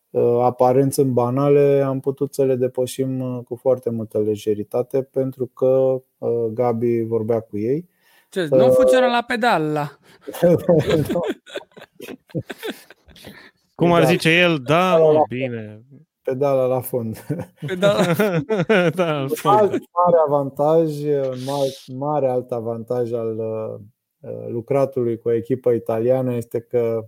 uh, aparent sunt banale, am putut să le depășim uh, cu foarte multă lejeritate pentru că Gabi vorbea cu ei. Ce, nu funcționează la pedal la. Cum ar zice el, da, mă, bine, pedala la fond. Pedala. da, la fond. Alt mare avantaj, un mare, mare alt avantaj al uh, lucratului cu o echipă italiană este că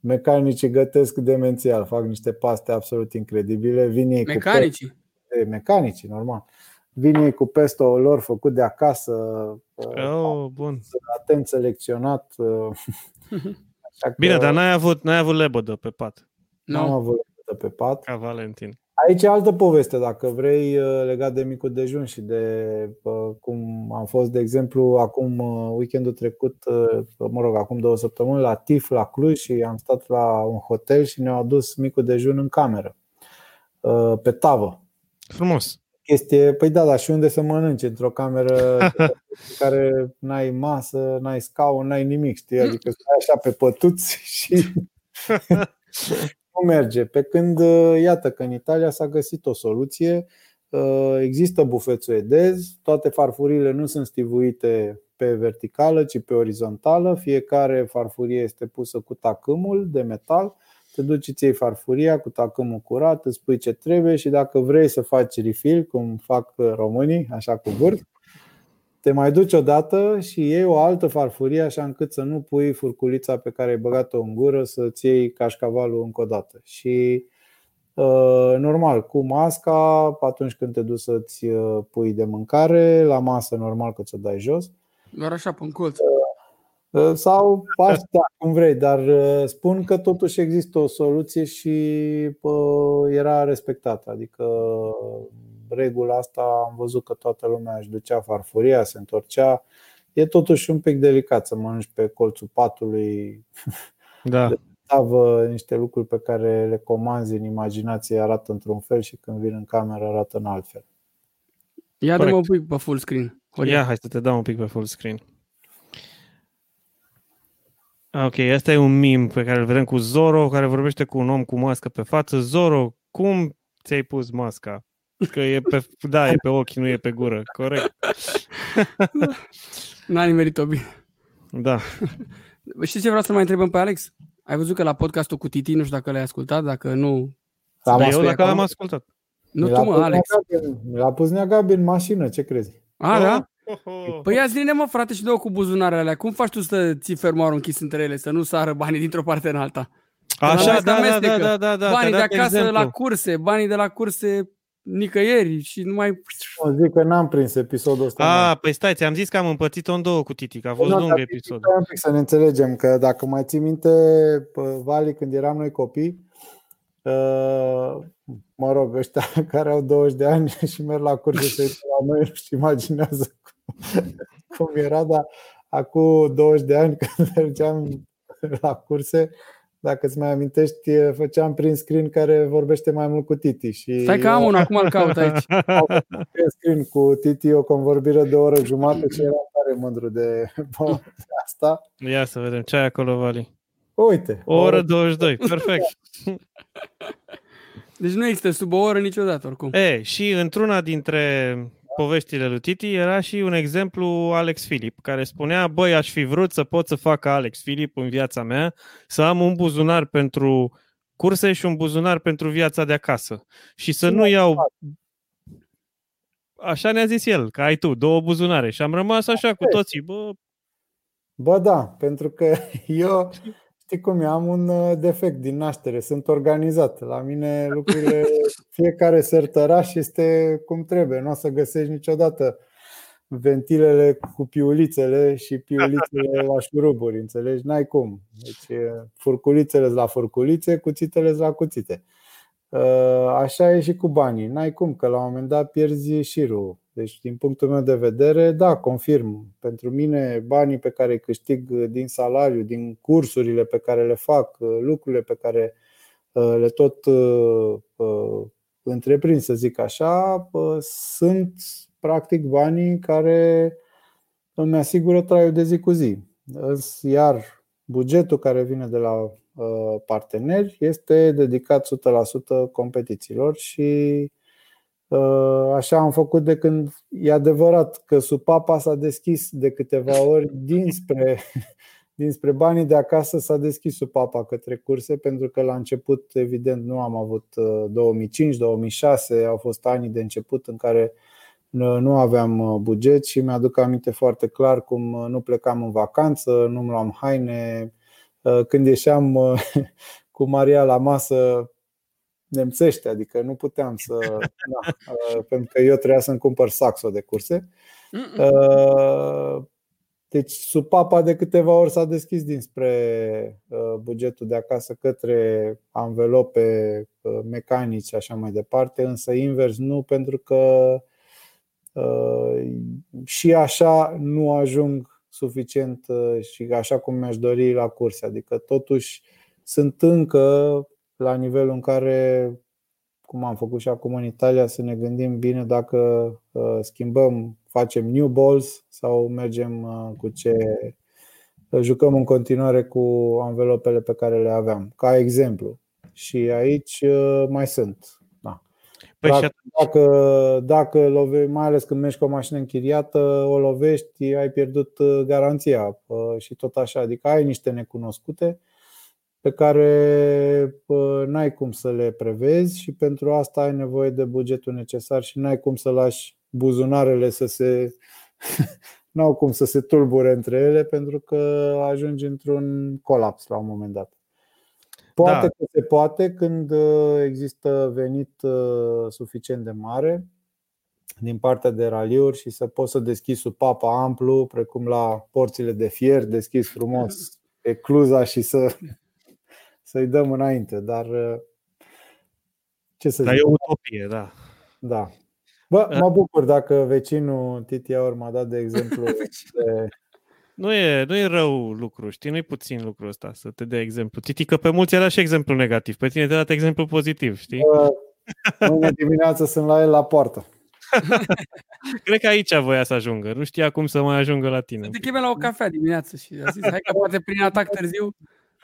mecanicii gătesc demențial, fac niște paste absolut incredibile. Vin ei mecanicii? Cu pesto, mecanicii, normal. Vin ei cu pesto lor făcut de acasă. Uh, oh, bun. Atent selecționat. Uh, așa Bine, că... dar n-ai avut, n-ai avut lebădă pe pat. Nu am avut pe pat. Ca Valentin. Aici e altă poveste, dacă vrei, uh, legat de micul dejun și de uh, cum am fost, de exemplu, acum uh, weekendul trecut, mă rog, acum două săptămâni, la TIF, la Cluj și am stat la un hotel și ne-au adus micul dejun în cameră, pe tavă. Frumos. Chestie, păi da, dar și unde să mănânci? Într-o cameră în care n-ai masă, n-ai scaun, n-ai nimic, știi? Adică stai așa pe pătuți și nu merge. Pe când, uh, iată că în Italia s-a găsit o soluție, uh, există bufețul edez, toate farfurile nu sunt stivuite pe verticală, ci pe orizontală, fiecare farfurie este pusă cu tacâmul de metal, te duci, îți iei farfuria cu tacâmul curat, îți spui ce trebuie și dacă vrei să faci refill, cum fac românii, așa cu vârf, te mai duci odată și iei o altă farfurie așa încât să nu pui furculița pe care ai băgat-o în gură să-ți iei cașcavalul încă o dată. Și uh, normal, cu masca, atunci când te duci să-ți uh, pui de mâncare, la masă normal că ți-o dai jos. Doar așa, pe colț. Uh, sau pași, da, cum vrei, dar spun că totuși există o soluție și era respectată. Adică regula asta am văzut că toată lumea își ducea farfuria, se întorcea. E totuși un pic delicat să mănânci pe colțul patului da. de tavă niște lucruri pe care le comanzi în imaginație arată într-un fel și când vin în cameră arată în alt fel. Ia dă un pic pe full screen. Ia, hai să te dau un pic pe full screen. Ok, asta e un meme pe care îl vedem cu Zoro, care vorbește cu un om cu mască pe față. Zoro, cum ți-ai pus masca? Că e pe, da, e pe ochi, nu e pe gură. Corect. N-a nimerit-o bine. Da. Știi ce vreau să mai întrebăm pe Alex? Ai văzut că la podcastul cu Titi, nu știu dacă l-ai ascultat, dacă nu... Da, eu dacă l-am ascultat. Nu tu, mă, Alex. L-a pus Nea Gabi în mașină, ce crezi? A, oh, da? Oh, oh. Păi ia zi mă, frate, și două cu buzunarele alea. Cum faci tu să ții fermoarul închis între ele, să nu sară banii dintr-o parte în alta? Așa, da, da, da, da, da, da. Banii de acasă exemplu. la curse, banii de la curse nicăieri și nu mai... O zic că n-am prins episodul ăsta. Ah, păi stai, ți-am zis că am împărțit-o în două cu Titi, că a fost lung episodul. Un pic să ne înțelegem, că dacă mai ții minte, Vali, când eram noi copii, uh, mă rog, ăștia care au 20 de ani și merg la curse să la noi, nu-și imaginează cum, cum era, dar acum 20 de ani când mergeam la curse, dacă îți mai amintești, făceam prin screen care vorbește mai mult cu Titi. Și Stai că am un, acum îl caut aici. Prin screen cu Titi o convorbire de o oră jumătate și era tare mândru de, asta. Ia să vedem ce ai acolo, Vali. Uite. O oră 22, perfect. Deci nu există sub o oră niciodată, oricum. E, și într-una dintre poveștile lui Titi era și un exemplu Alex Filip, care spunea, băi, aș fi vrut să pot să fac Alex Filip în viața mea, să am un buzunar pentru curse și un buzunar pentru viața de acasă. Și să nu iau... Așa ne-a zis el, că ai tu două buzunare. Și am rămas așa cu toții, bă... Bă, da, pentru că eu Știi cum e? Am un uh, defect din naștere, sunt organizat. La mine lucrurile, fiecare sertăraș este cum trebuie. Nu o să găsești niciodată ventilele cu piulițele și piulițele la șuruburi, înțelegi? N-ai cum. Deci furculițele la furculițe, cuțitele la cuțite. Uh, așa e și cu banii. N-ai cum, că la un moment dat pierzi șirul. Deci, din punctul meu de vedere, da, confirm. Pentru mine, banii pe care îi câștig din salariu, din cursurile pe care le fac, lucrurile pe care uh, le tot uh, întreprins, să zic așa, sunt practic banii care îmi asigură traiul de zi cu zi. Iar bugetul care vine de la uh, parteneri este dedicat 100% competițiilor și uh, așa am făcut de când e adevărat că supapa s-a deschis de câteva ori dinspre dinspre banii de acasă s-a deschis supapa către curse pentru că la început evident nu am avut 2005-2006, uh, au fost anii de început în care uh, nu aveam uh, buget și mi-aduc aminte foarte clar cum nu plecam în vacanță, nu-mi luam haine, când ieșeam cu Maria la masă nemțește, adică nu puteam să. Da, pentru că eu trebuia să-mi cumpăr saxo de curse. Deci supapa de câteva ori s-a deschis dinspre uh, bugetul de acasă către anvelope uh, mecanici și așa mai departe, însă invers nu, pentru că uh, și așa nu ajung suficient și așa cum mi-aș dori la curse. Adică totuși sunt încă la nivelul în care, cum am făcut și acum în Italia, să ne gândim bine dacă schimbăm facem new balls sau mergem uh, cu ce uh, jucăm în continuare cu anvelopele pe care le aveam, ca exemplu. Și aici uh, mai sunt. Da. Păi dacă, dacă, dacă lovești, mai ales când mergi cu o mașină închiriată, o lovești, ai pierdut garanția și tot așa. Adică ai niște necunoscute pe care n-ai cum să le prevezi și pentru asta ai nevoie de bugetul necesar și n-ai cum să lași buzunarele să se n-au cum să se tulbure între ele pentru că ajungi într-un colaps la un moment dat. Poate da. că se poate când uh, există venit uh, suficient de mare din partea de raliuri și să poți să deschizi sub papa amplu, precum la porțile de fier, deschizi frumos ecluza și să, să-i dăm înainte. Dar uh, ce să Dar zic? e o utopie, da. Da. Bă, mă bucur dacă vecinul Titi Aur m-a dat de exemplu. De... Nu e, nu e rău lucru, știi? Nu e puțin lucru ăsta să te dea exemplu. Titi, că pe mulți era și exemplu negativ. Pe tine te-a dat exemplu pozitiv, știi? Mâine dimineață sunt la el la poartă. Cred că aici voia să ajungă. Nu știa cum să mai ajungă la tine. Să te cheme la o cafea dimineață și a zis, hai că poate prin atac târziu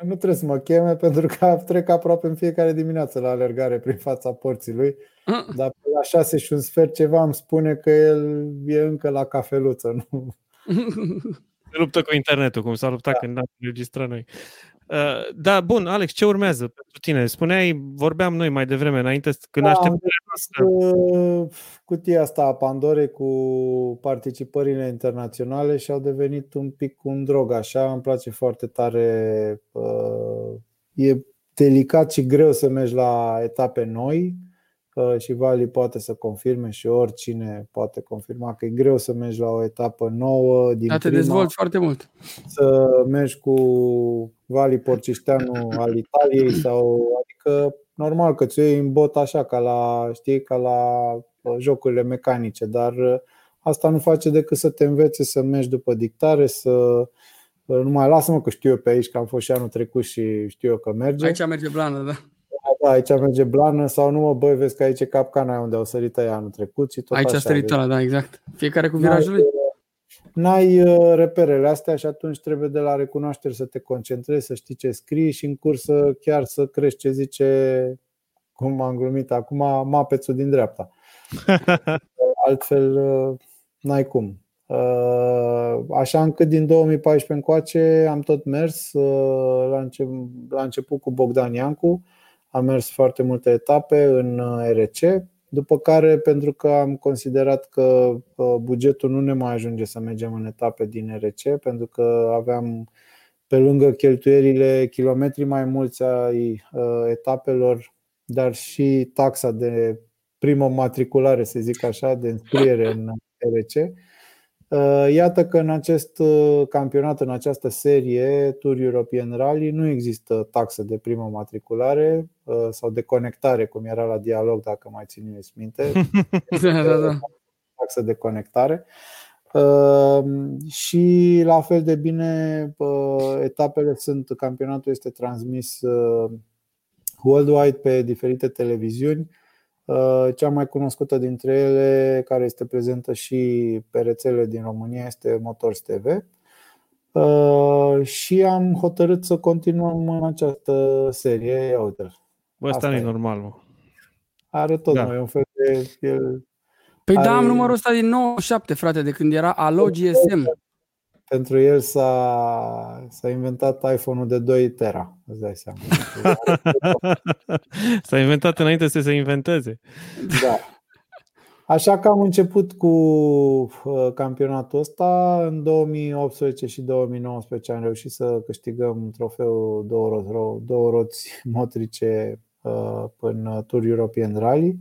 nu trebuie să mă cheme pentru că trec aproape în fiecare dimineață la alergare prin fața porții lui. Ah. Dar pe la șase și un sfert ceva îmi spune că el e încă la cafeluță. Nu? Se luptă cu internetul, cum s-a luptat da. când am înregistrat noi. Uh, da, bun, Alex, ce urmează pentru tine? Spuneai, vorbeam noi mai devreme, înainte, când da, așteptăm. Uh, cutia asta a Pandorei cu participările internaționale și au devenit un pic un drog, așa, îmi place foarte tare. Uh, e delicat și greu să mergi la etape noi și Vali poate să confirme și oricine poate confirma că e greu să mergi la o etapă nouă. Din Dar te prima, dezvolți foarte mult. Să mergi cu Vali Porcișteanu al Italiei sau adică normal că ți iei în bot așa ca la, știi, ca la uh, jocurile mecanice, dar uh, asta nu face decât să te învețe să mergi după dictare, să uh, nu mai lasă-mă că știu eu pe aici că am fost și anul trecut și știu eu că merge. Aici merge blană, da da, aici merge blană sau nu mă băi, vezi că aici e capcana unde au sărit aia anul trecut și tot Aici așa, a sărit ăla, da, exact. Fiecare cu virajul lui. N-ai uh, reperele astea și atunci trebuie de la recunoaștere să te concentrezi, să știi ce scrii și în cursă chiar să crești ce zice, cum am glumit acum, mapețul din dreapta. Altfel, uh, n-ai cum. Uh, așa încât din 2014 încoace am tot mers la început cu Bogdan Iancu, am mers foarte multe etape în uh, RC, după care, pentru că am considerat că uh, bugetul nu ne mai ajunge să mergem în etape din RC, pentru că aveam pe lângă cheltuierile kilometri mai mulți ai uh, etapelor, dar și taxa de primă matriculare, să zic așa, de înscriere în RC, Uh, iată că în acest uh, campionat, în această serie Tour European Rally, nu există taxă de primă matriculare uh, sau de conectare, cum era la dialog, dacă mai țineți minte. da, da, da. Taxă de conectare. Și la fel de bine, etapele sunt, campionatul este transmis worldwide pe diferite televiziuni Cea mai cunoscută dintre ele, care este prezentă și pe rețele din România, este Motors TV. Și am hotărât să continuăm în această serie. Ia uite Bă, asta nu e normal, mă. Are tot, da. mai un fel de... El Păi are... da, am numărul ăsta din 97, frate, de când era Alo GSM. Pentru el s-a, s-a inventat iPhone-ul de 2 tera, îți dai seama. s-a inventat înainte să se inventeze. Da. Așa că am început cu uh, campionatul ăsta. În 2018 și 2019 am reușit să câștigăm trofeul două, roți, două roți motrice uh, în Tour European Rally.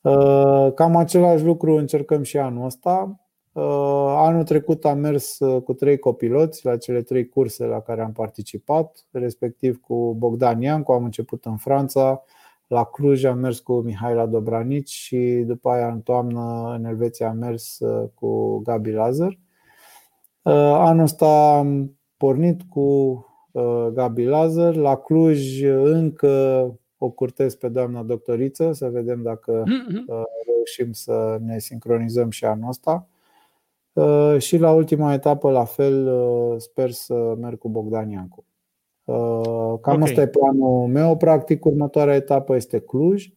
Uh, cam același lucru încercăm și anul ăsta. Uh, anul trecut am mers uh, cu trei copiloți la cele trei curse la care am participat, respectiv cu Bogdan Iancu, am început în Franța, la Cluj am mers cu Mihaela Dobranici și după aia în toamnă în Elveția am mers cu Gabi Lazar. Anul ăsta am pornit cu Gabi Lazar, la Cluj încă o curtez pe doamna doctoriță să vedem dacă mm-hmm. reușim să ne sincronizăm și anul ăsta. Uh, și la ultima etapă, la fel, uh, sper să merg cu Bogdan Iancu. Cam okay. asta e planul meu. Practic, următoarea etapă este Cluj,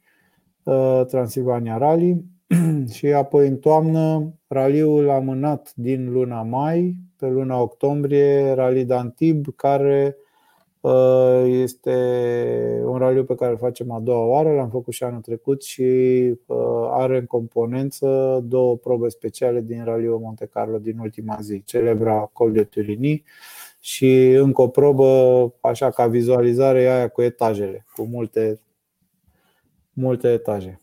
Transilvania Rally și apoi în toamnă raliul amânat din luna mai pe luna octombrie, Rally Dantib, care Uh, este un raliu pe care îl facem a doua oară, l-am făcut și anul trecut și uh, are în componență două probe speciale din raliul Monte Carlo din ultima zi, celebra Col de Turini și încă o probă, așa ca vizualizare, e aia cu etajele, cu multe, multe etaje.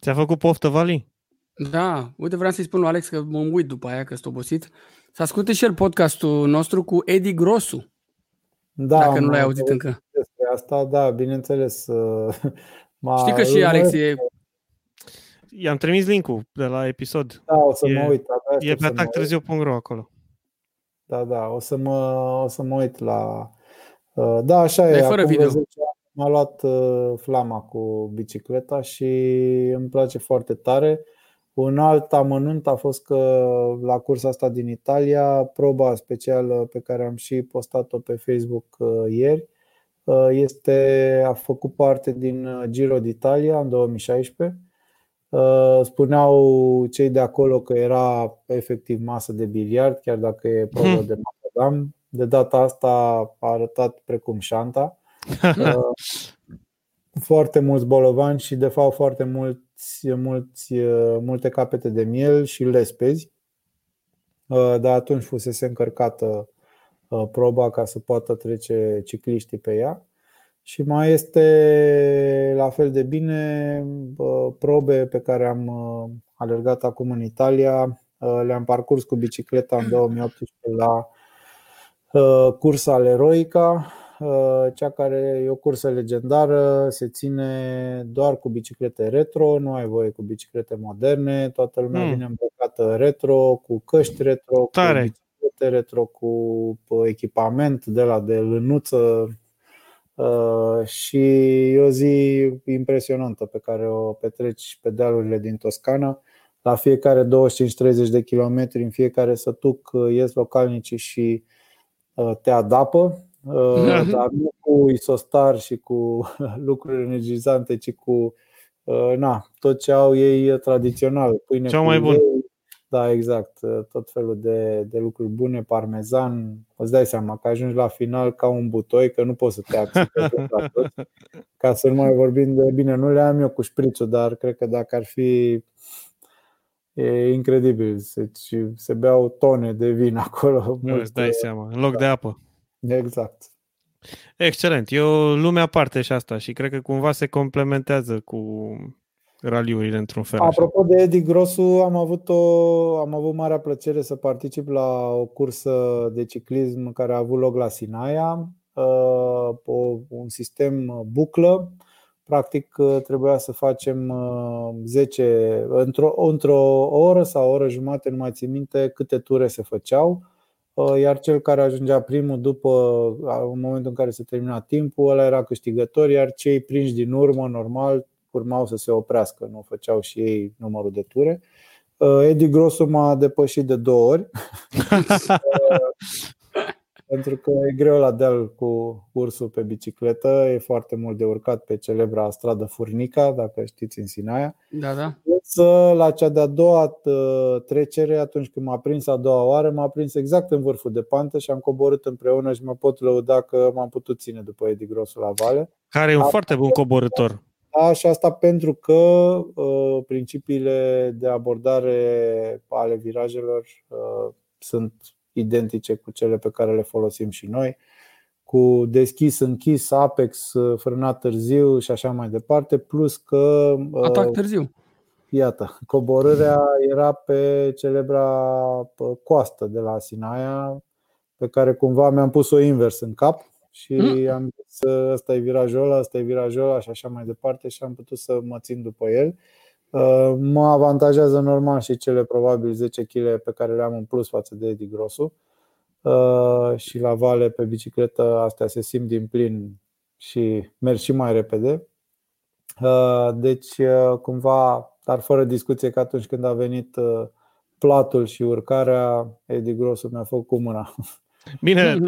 Ți-a făcut poftă, Vali? Da, uite, vreau să-i spun lui Alex că mă uit după aia, că sunt obosit. Să asculte și el podcastul nostru cu Edi Grosu. Da, Dacă nu l-ai auzit încă. Despre asta, da, bineînțeles. M-a Știi că și Alex e... I-am trimis link-ul de la episod. Da, o să e, mă uit. E pe atactârziu.ro acolo. Da, da, o să mă, o să mă uit la... Uh, da, așa e. fără video. M-a luat uh, flama cu bicicleta și îmi place foarte tare. Un alt amănunt a fost că la cursa asta din Italia, proba specială pe care am și postat-o pe Facebook uh, ieri, uh, este, a făcut parte din uh, Giro d'Italia în 2016. Spuneau cei de acolo că era efectiv masă de biliard, chiar dacă e probă hmm. de macadam. De data asta a arătat precum șanta. foarte mulți bolovani și de fapt foarte mulți, mulți, multe capete de miel și lespezi. Uh, dar atunci fusese încărcată uh, proba ca să poată trece cicliștii pe ea. Și mai este la fel de bine probe pe care am uh, alergat acum în Italia. Le-am parcurs cu bicicleta în 2018 la cursa Leroica, Uh, cea care e o cursă legendară, se ține doar cu biciclete retro, nu ai voie cu biciclete moderne, toată lumea mm. vine îmbrăcată retro, cu căști retro, Tare. cu biciclete retro, cu uh, echipament de la de lânuță uh, și e o zi impresionantă pe care o petreci pe dealurile din Toscana. La fiecare 25-30 de kilometri, în fiecare sătuc, ies localnicii și te adapă Uh, dar nu cu isostar și cu lucruri energizante, ci cu uh, na, tot ce au ei tradițional. Pâine Cea mai bun. Da, exact. Uh, tot felul de, de lucruri bune, parmezan. Îți dai seama că ajungi la final ca un butoi, că nu poți să te accepti Ca să nu mai vorbim de bine, nu le am eu cu șprițul, dar cred că dacă ar fi E incredibil. Deci se beau tone de vin acolo. Îți dai seama, în loc de apă. Exact. Excelent. E o lume aparte și asta și cred că cumva se complementează cu raliurile într-un fel. Apropo așa. de Edi Grosu, am avut, o, am avut marea plăcere să particip la o cursă de ciclism care a avut loc la Sinaia, uh, o, un sistem buclă. Practic trebuia să facem 10 într-o, într-o oră sau o oră jumate, nu mai țin minte câte ture se făceau Uh, iar cel care ajungea primul după în momentul în care se termina timpul, ăla era câștigător, iar cei prinși din urmă, normal, urmau să se oprească, nu făceau și ei numărul de ture. Eddie Grosu m-a depășit de două ori pentru că e greu la deal cu ursul pe bicicletă, e foarte mult de urcat pe celebra stradă Furnica, dacă știți în Sinaia. Da, da. Însă la cea de-a doua uh, trecere, atunci când m-a prins a doua oară, m-a prins exact în vârful de pantă și am coborât împreună și mă pot lăuda că m-am putut ține după Edi Grosul la vale. Care e un foarte bun coborător. Da, și asta pentru că uh, principiile de abordare ale virajelor uh, sunt identice cu cele pe care le folosim și noi, cu deschis, închis, apex, frânat târziu și așa mai departe, plus că. Atac târziu. Iată, coborârea era pe celebra coastă de la Sinaia, pe care cumva mi-am pus-o invers în cap și mm. am zis ăsta e virajul ăla, ăsta e virajul ăla și așa mai departe și am putut să mă țin după el. Uh, mă avantajează normal și cele probabil 10 kg pe care le am în plus față de Edi Grosu uh, și la vale pe bicicletă astea se simt din plin și merg și mai repede. Uh, deci cumva, dar fără discuție că atunci când a venit platul și urcarea, Edi Grosu mi-a făcut cu mâna. Bine,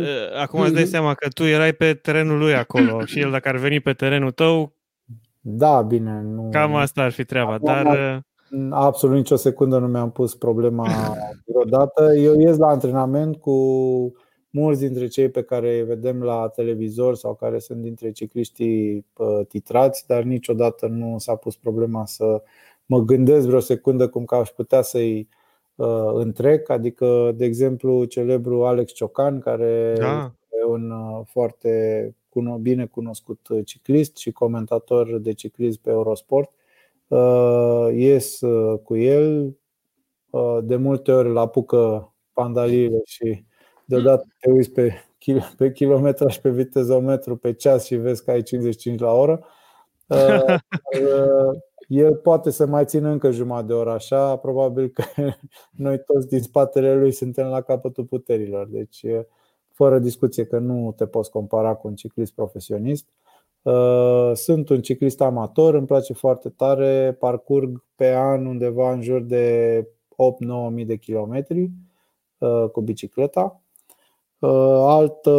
acum îți dai seama că tu erai pe terenul lui acolo și el dacă ar veni pe terenul tău, da, bine. Nu... Cam asta ar fi treaba, Acum, dar... Absolut nicio secundă nu mi-am pus problema vreodată. Eu ies la antrenament cu mulți dintre cei pe care îi vedem la televizor sau care sunt dintre cicliștii titrați, dar niciodată nu s-a pus problema să mă gândesc vreo secundă cum că aș putea să-i uh, întrec. Adică, de exemplu, celebru Alex Ciocan, care da. e un uh, foarte bine cunoscut uh, ciclist și comentator de ciclism pe Eurosport. Uh, ies uh, cu el, de multe ori îl apucă pandaliile și deodată te uiți pe, pe kilometraj, pe vitezometru, pe ceas și vezi că ai 55 la oră. El poate să mai țină încă jumătate de oră așa, probabil că noi toți din spatele lui suntem la capătul puterilor. Deci fără discuție că nu te poți compara cu un ciclist profesionist. Uh, sunt un ciclist amator, îmi place foarte tare, parcurg pe an undeva în jur de 8-9 mii de kilometri uh, cu bicicleta. Uh, altă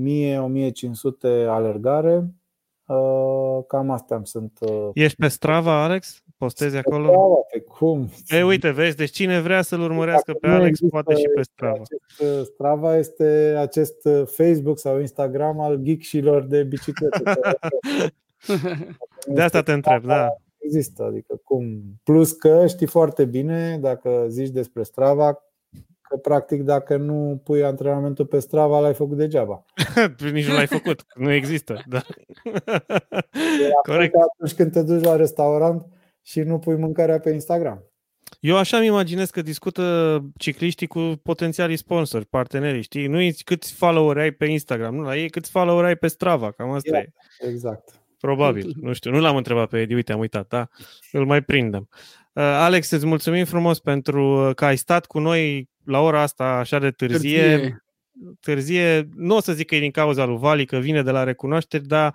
1000-1500 alergare. Cam astea sunt. Ești pe Strava, Alex? Postezi acolo? Strava, pe cum? E, uite, vezi, deci cine vrea să-l urmărească pe Alex, poate și pe Strava. Acest, uh, Strava este acest uh, Facebook sau Instagram al geekșilor de biciclete. de asta te întreb, da. Există, adică cum? Plus că știi foarte bine, dacă zici despre Strava, că practic dacă nu pui antrenamentul pe Strava, l-ai făcut degeaba. Nici nu l-ai făcut, nu există. Da. Corect. Atunci când te duci la restaurant, și nu pui mâncarea pe Instagram. Eu așa îmi imaginez că discută cicliștii cu potențialii sponsori, partenerii, știi? Nu câți follower ai pe Instagram, nu la ei câți follower ai pe Strava, cam asta exact, e. Exact. Probabil, nu știu, nu l-am întrebat pe Edi, uite, am uitat, da? Îl mai prindem. Uh, Alex, îți mulțumim frumos pentru că ai stat cu noi la ora asta așa de târzie. Târzie, târzie nu o să zic că e din cauza lui Vali, că vine de la recunoașteri, dar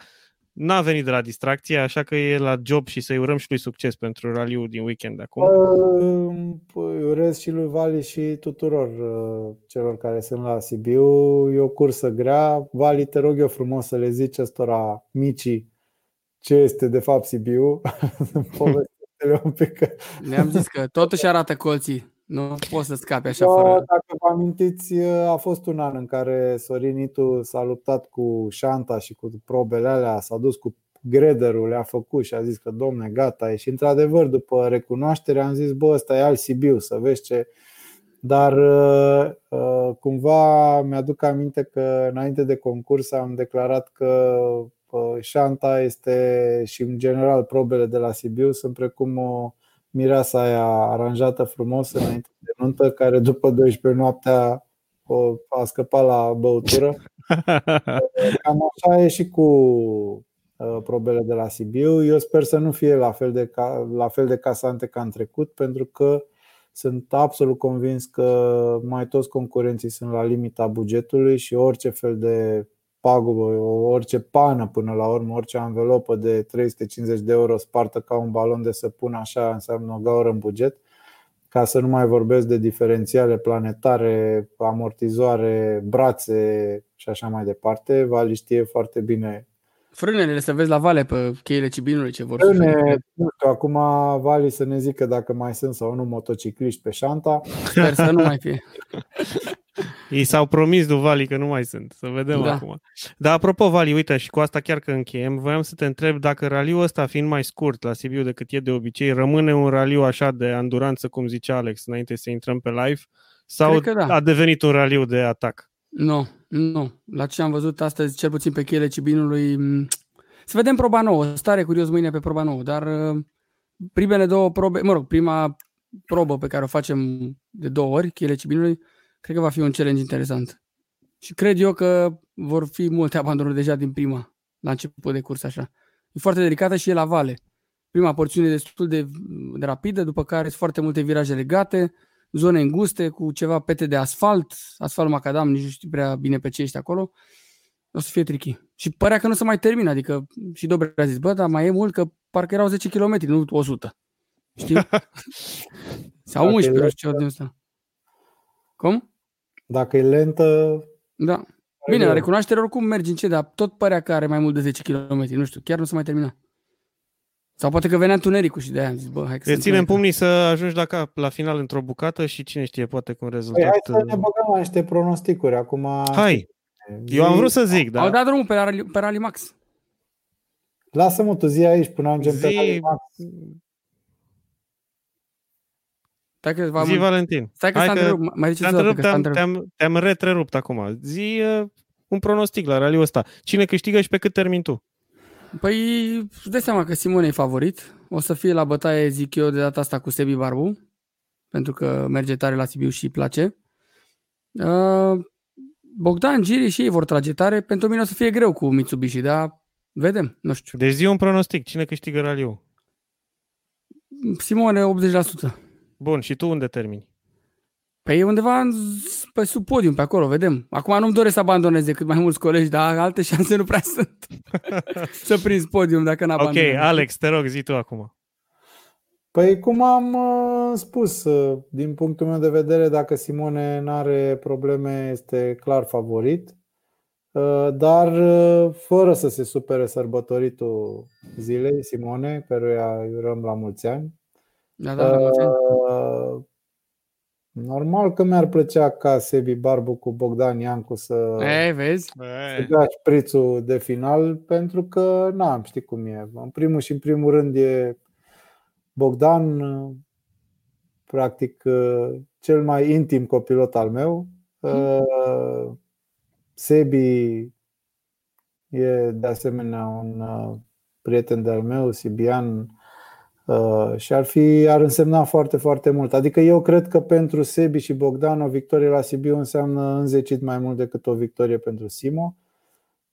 n-a venit de la distracție, așa că e la job și să-i urăm și lui succes pentru raliul din weekend acum. Păi, urez și lui Vali și tuturor uh, celor care sunt la Sibiu. E o cursă grea. Vali, te rog eu frumos să le zici ăstora micii ce este de fapt Sibiu. un pic. Le-am zis că totuși arată colții. Nu poți să scapi așa fără... Dacă vă amintiți, a fost un an în care Sorinitu s-a luptat cu șanta și cu probele alea, s-a dus cu grederul, le-a făcut și a zis că domne, gata, e. Și într-adevăr după recunoaștere am zis, bă, ăsta e alt Sibiu, să vezi ce... Dar cumva mi-aduc aminte că înainte de concurs am declarat că șanta este și în general probele de la Sibiu sunt precum o mireasa aia aranjată frumos înainte de nuntă, care după 12 noaptea a scăpat la băutură. Cam așa e și cu uh, probele de la Sibiu. Eu sper să nu fie la fel de, ca, la fel de casante ca în trecut, pentru că sunt absolut convins că mai toți concurenții sunt la limita bugetului și orice fel de pagubă, orice pană până la urmă, orice anvelopă de 350 de euro spartă ca un balon de săpun, așa înseamnă o gaură în buget. Ca să nu mai vorbesc de diferențiale planetare, amortizoare, brațe și așa mai departe. Vali știe foarte bine Frânele să vezi la vale pe cheile Cibinului ce vor Frâne, nu știu, acum Vali să ne zică dacă mai sunt sau nu motocicliști pe șanta. Sper să nu mai fie. Ei s-au promis lui Vali că nu mai sunt. Să vedem da. acum. Dar apropo, Vali, uite, și cu asta chiar că încheiem, voiam să te întreb dacă raliul ăsta, fiind mai scurt la Sibiu decât e de obicei, rămâne un raliu așa de anduranță, cum zicea Alex, înainte să intrăm pe live, sau da. a devenit un raliu de atac? Nu, nu. La ce am văzut astăzi, cel puțin pe cheile Cibinului, să vedem proba nouă. Stare curios mâine pe proba nouă, dar uh, primele două probe, mă rog, prima probă pe care o facem de două ori, cheile Cibinului, cred că va fi un challenge interesant. Și cred eu că vor fi multe abandonuri deja din prima, la început de curs așa. E foarte delicată și e la vale. Prima porțiune destul de, de rapidă, după care sunt foarte multe viraje legate, zone înguste cu ceva pete de asfalt, asfalt macadam, nici nu știu prea bine pe ce ești acolo. O să fie tricky. Și părea că nu se mai termină, adică și Dobre a zis, bă, dar mai e mult că parcă erau 10 km, nu 100. Știi? Sau 11, nu știu din asta. Cum? Dacă e lentă... Da. Bine, la recunoaștere oricum mergi încet, dar tot părea că are mai mult de 10 km, nu știu, chiar nu se mai termina. Sau poate că venea întunericul și de aia am zis, bă, hai că Te ținem pumnii să ajungi la cap, la final într-o bucată și cine știe, poate cu un rezultat... Păi hai să ne băgăm la niște pronosticuri acum. Hai! Eu am vrut să zic, da. Au dat drumul pe Rally, pe Rally Max. Lasă-mă tu zi aici până ajungem zi... pe Rally Max. Stai că Zi Valentin. Stai că s-a întrerupt. Mai ziceți te-am, te-am, te-am, te-am retrerupt acum. Zi uh, un pronostic la rally ăsta. Cine câștigă și pe cât termin tu? Păi, îți dai seama că Simone e favorit. O să fie la bătaie, zic eu, de data asta cu Sebi Barbu, pentru că merge tare la Sibiu și îi place. Uh, Bogdan, Giri și ei vor trage tare. Pentru mine o să fie greu cu Mitsubishi, dar vedem, nu știu. Deci zi un pronostic. Cine câștigă raliul? Simone, 80%. Bun, și tu unde termini? Păi undeva pe sub podium, pe acolo, vedem. Acum nu-mi doresc să abandonez decât mai mulți colegi, dar alte șanse nu prea sunt să prinzi podium dacă n-abandonez. Ok, Alex, te rog, zi tu acum. Păi cum am uh, spus, uh, din punctul meu de vedere, dacă Simone nu are probleme, este clar favorit. Uh, dar uh, fără să se supere sărbătoritul zilei, Simone, căruia îi urăm la mulți ani. Da, da, la mulți ani. Uh, Normal că mi-ar plăcea ca Sebi Barbu cu Bogdan Iancu să, Ei, vezi? să dea șprițul de final, pentru că, n-am, știi cum e. În primul și în primul rând e Bogdan, practic, cel mai intim copilot al meu. Hmm. Sebi e de asemenea un prieten de-al meu, Sibian, Uh, și ar, fi, ar însemna foarte, foarte mult. Adică eu cred că pentru Sebi și Bogdan o victorie la Sibiu înseamnă înzecit mai mult decât o victorie pentru Simo.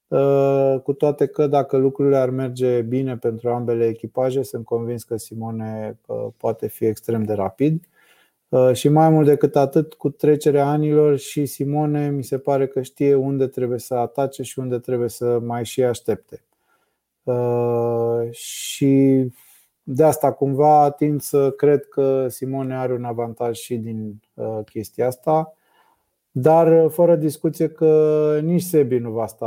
Uh, cu toate că dacă lucrurile ar merge bine pentru ambele echipaje, sunt convins că Simone uh, poate fi extrem de rapid. Și mai mult decât atât, cu trecerea anilor și Simone mi se pare că știe unde trebuie să atace și unde trebuie să mai și aștepte. Și de asta cumva tind să cred că Simone are un avantaj și din uh, chestia asta, dar uh, fără discuție că nici Sebi nu va sta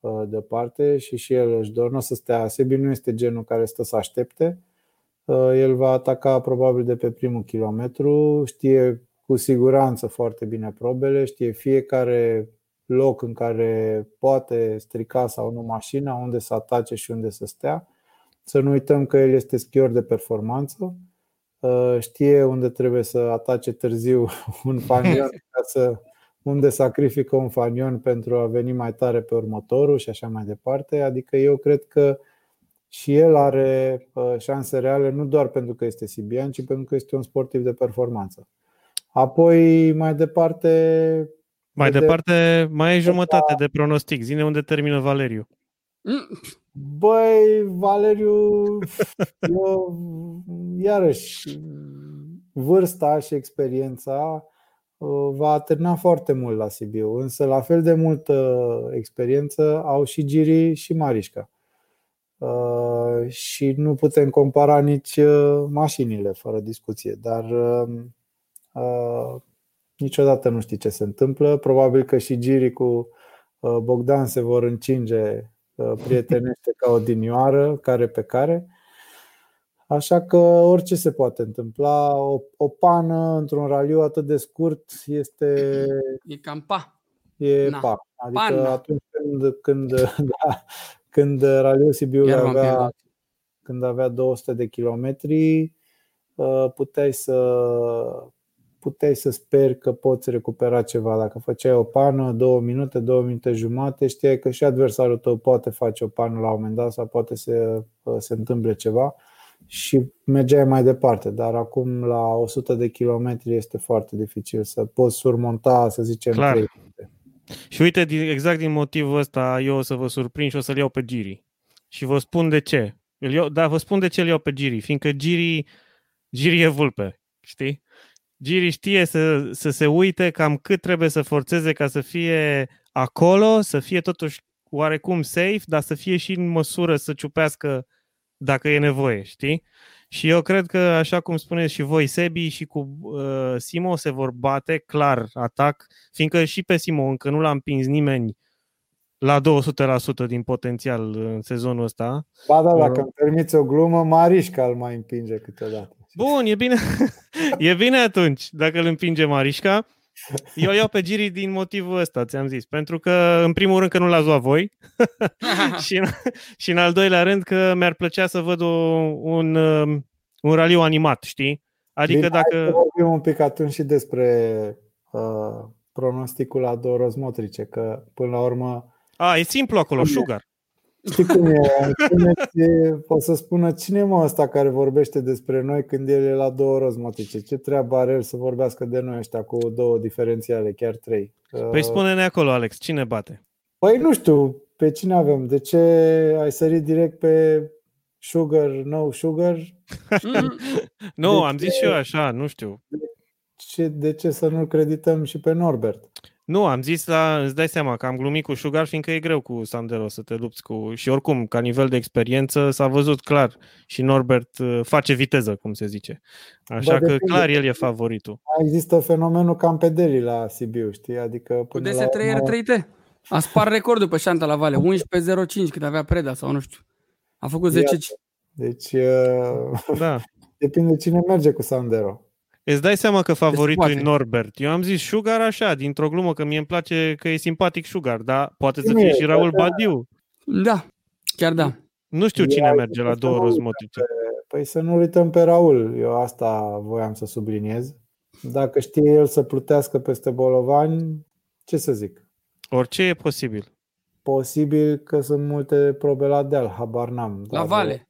uh, departe și și el își dor, nu o să stea. Sebi nu este genul care stă să aștepte. El va ataca probabil de pe primul kilometru, știe cu siguranță foarte bine probele, știe fiecare loc în care poate strica sau nu mașina, unde să atace și unde să stea să nu uităm că el este schior de performanță, uh, știe unde trebuie să atace târziu un fanion, ca să, unde sacrifică un fanion pentru a veni mai tare pe următorul și așa mai departe. Adică eu cred că și el are uh, șanse reale nu doar pentru că este sibian, ci pentru că este un sportiv de performanță. Apoi, mai departe. Mai de departe, mai e jumătate de pronostic. Zine unde termină Valeriu. Mm. Băi, Valeriu, eu, iarăși, vârsta și experiența uh, va atârna foarte mult la Sibiu, însă la fel de multă experiență au și Giri și Marișca. Uh, și nu putem compara nici uh, mașinile, fără discuție, dar niciodată nu știi ce se întâmplă. Probabil că și Giri cu Bogdan se vor încinge prietenește ca o dinioară, care pe care. Așa că orice se poate întâmpla. O, o pană într-un raliu atât de scurt este. E cam pa. E Na. pa. Adică Pana. atunci când, când, da, când raliul Sibiu avea, când avea 200 de kilometri, uh, puteai să puteai să speri că poți recupera ceva. Dacă făceai o pană, două minute, două minute jumate, știai că și adversarul tău poate face o pană la un moment dat sau poate să se întâmple ceva și mergeai mai departe, dar acum la 100 de kilometri este foarte dificil să poți surmonta, să zicem, Clar. 3 Și uite, exact din motivul ăsta eu o să vă surprind și o să-l iau pe Giri. Și vă spun de ce. Îl iau, da, vă spun de ce îl iau pe Giri, fiindcă Giri, Giri e vulpe, știi? Giri știe să, să se uite cam cât trebuie să forțeze ca să fie acolo, să fie totuși oarecum safe, dar să fie și în măsură să ciupească dacă e nevoie, știi? Și eu cred că, așa cum spuneți și voi, Sebi și cu uh, Simo se vor bate clar atac, fiindcă și pe Simo încă nu l-a împins nimeni la 200% din potențial în sezonul ăsta. Ba da, dacă îmi permiți o glumă, Marișca îl mai împinge câteodată. Bun, e bine, e bine atunci dacă îl împinge Marișca. Eu iau pe Giri din motivul ăsta, ți-am zis. Pentru că, în primul rând, că nu l-ați luat voi și, în, și, în al doilea rând, că mi-ar plăcea să văd o, un, um, un raliu animat, știi? Adică Bine, dacă... Hai vorbim un pic atunci și despre uh, pronosticul la două rozmotrice, că până la urmă... A, e simplu acolo, sugar. Știi cum e? e? O să spună cine mă ăsta care vorbește despre noi când el e la două rozmotice? Ce treabă are el să vorbească de noi ăștia cu două diferențiale, chiar trei? Păi spune-ne acolo, Alex, cine bate? Păi nu știu, pe cine avem? De ce ai sărit direct pe sugar, no sugar? nu, am zis și eu așa, nu știu. De ce, de ce să nu credităm și pe Norbert? Nu, am zis la, îți dai seama că am glumit cu Sugar, fiindcă e greu cu Sandero să te lupți cu... Și oricum, ca nivel de experiență, s-a văzut clar și Norbert uh, face viteză, cum se zice. Așa Bă, că clar el e favoritul. Există fenomenul Campedeli la Sibiu, știi? Adică cu DS3 R3T. A spart recordul pe șanta la Vale, 11.05 cât avea Preda sau nu știu. A făcut 10. Deci, uh, da. depinde cine merge cu Sandero. Îți dai seama că favoritul e Norbert. Eu am zis Sugar așa, dintr-o glumă, că mie îmi place că e simpatic Sugar, dar poate să fie și Raul Badiu. Da, chiar da. Nu știu cine merge la două rozmotice. Păi să nu uităm pe Raul, eu asta voiam să subliniez. Dacă știe el să plutească peste bolovani, ce să zic? Orice e posibil. Posibil că sunt multe probe la deal, habar n-am. Dar, la vale.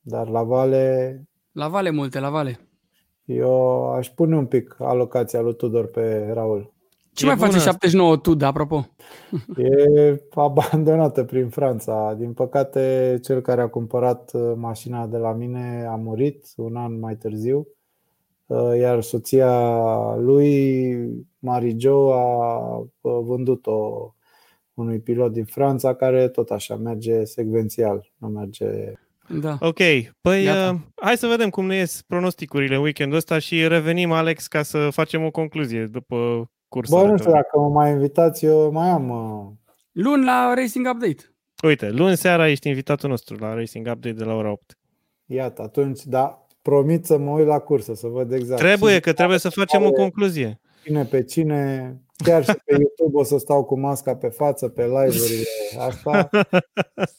Dar la vale... La vale multe, la vale. Eu aș pune un pic alocația lui Tudor pe Raul. Ce e mai face 79 Tud, apropo? E abandonată prin Franța. Din păcate, cel care a cumpărat uh, mașina de la mine a murit un an mai târziu, uh, iar soția lui, Marijo, a uh, vândut-o unui pilot din Franța care tot așa merge secvențial, nu merge da. Ok, păi uh, hai să vedem cum ne ies pronosticurile weekendul ăsta și revenim, Alex, ca să facem o concluzie după cursul. Bă, nu știu dacă mă mai invitați, eu mai am... Uh... Luni la Racing Update. Uite, luni seara ești invitatul nostru la Racing Update de la ora 8. Iată, atunci, da, promit să mă uit la cursă, să văd exact. Trebuie, că trebuie să facem o concluzie. Cine pe cine, chiar și pe YouTube o să stau cu masca pe față, pe live-urile asta.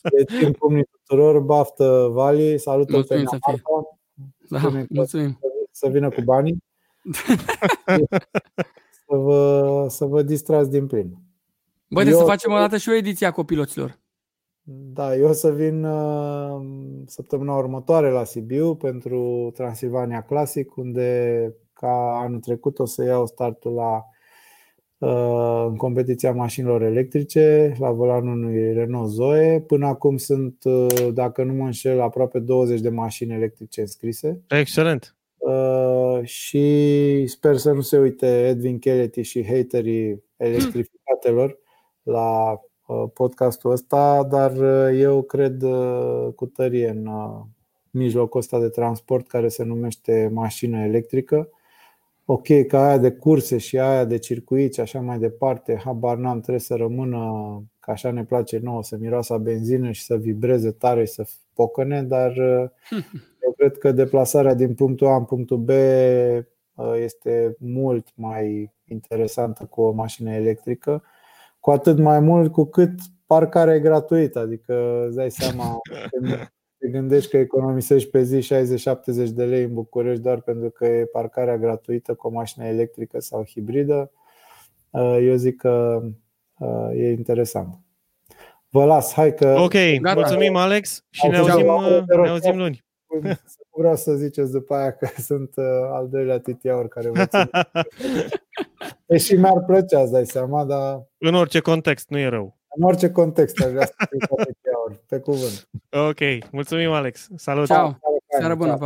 Le țin pumnii tuturor, baftă Vali, salută mulțumim pe Marta. Da, mulțumim. Să vină cu banii. să, vă, să vă distrați din plin. Băi, să facem o dată și o ediție a copiloților. Da, eu o să vin uh, săptămâna următoare la Sibiu pentru Transilvania Classic, unde ca anul trecut o să iau startul la uh, în competiția mașinilor electrice la volanul unui Renault Zoe. Până acum sunt, uh, dacă nu mă înșel, aproape 20 de mașini electrice înscrise. Excelent! Uh, și sper să nu se uite Edwin Kelly și haterii electrificatelor la uh, podcastul ăsta, dar uh, eu cred uh, cu tărie în uh, mijlocul ăsta de transport care se numește mașină electrică. Ok, ca aia de curse și aia de circuit și așa mai departe, habar n-am, trebuie să rămână ca așa ne place nouă, să miroasă benzină și să vibreze tare și să pocăne, dar eu cred că deplasarea din punctul A în punctul B uh, este mult mai interesantă cu o mașină electrică, cu atât mai mult cu cât parcarea e gratuită, adică îți dai seama te gândești că economisești pe zi 60-70 de lei în București doar pentru că e parcarea gratuită cu o mașină electrică sau hibridă, uh, eu zic că uh, e interesant. Vă las, hai că... Ok, Gata. mulțumim Alex și ne auzim, ne auzim luni. Vreau să ziceți după aia că sunt uh, al doilea titiaur care vă țin. și mi-ar plăcea, îți dai seama, dar... În orice context, nu e rău. În orice context aș vrea să fiu pe cuvânt. Ok, mulțumim Alex. Salut! Ciao! Seară bună!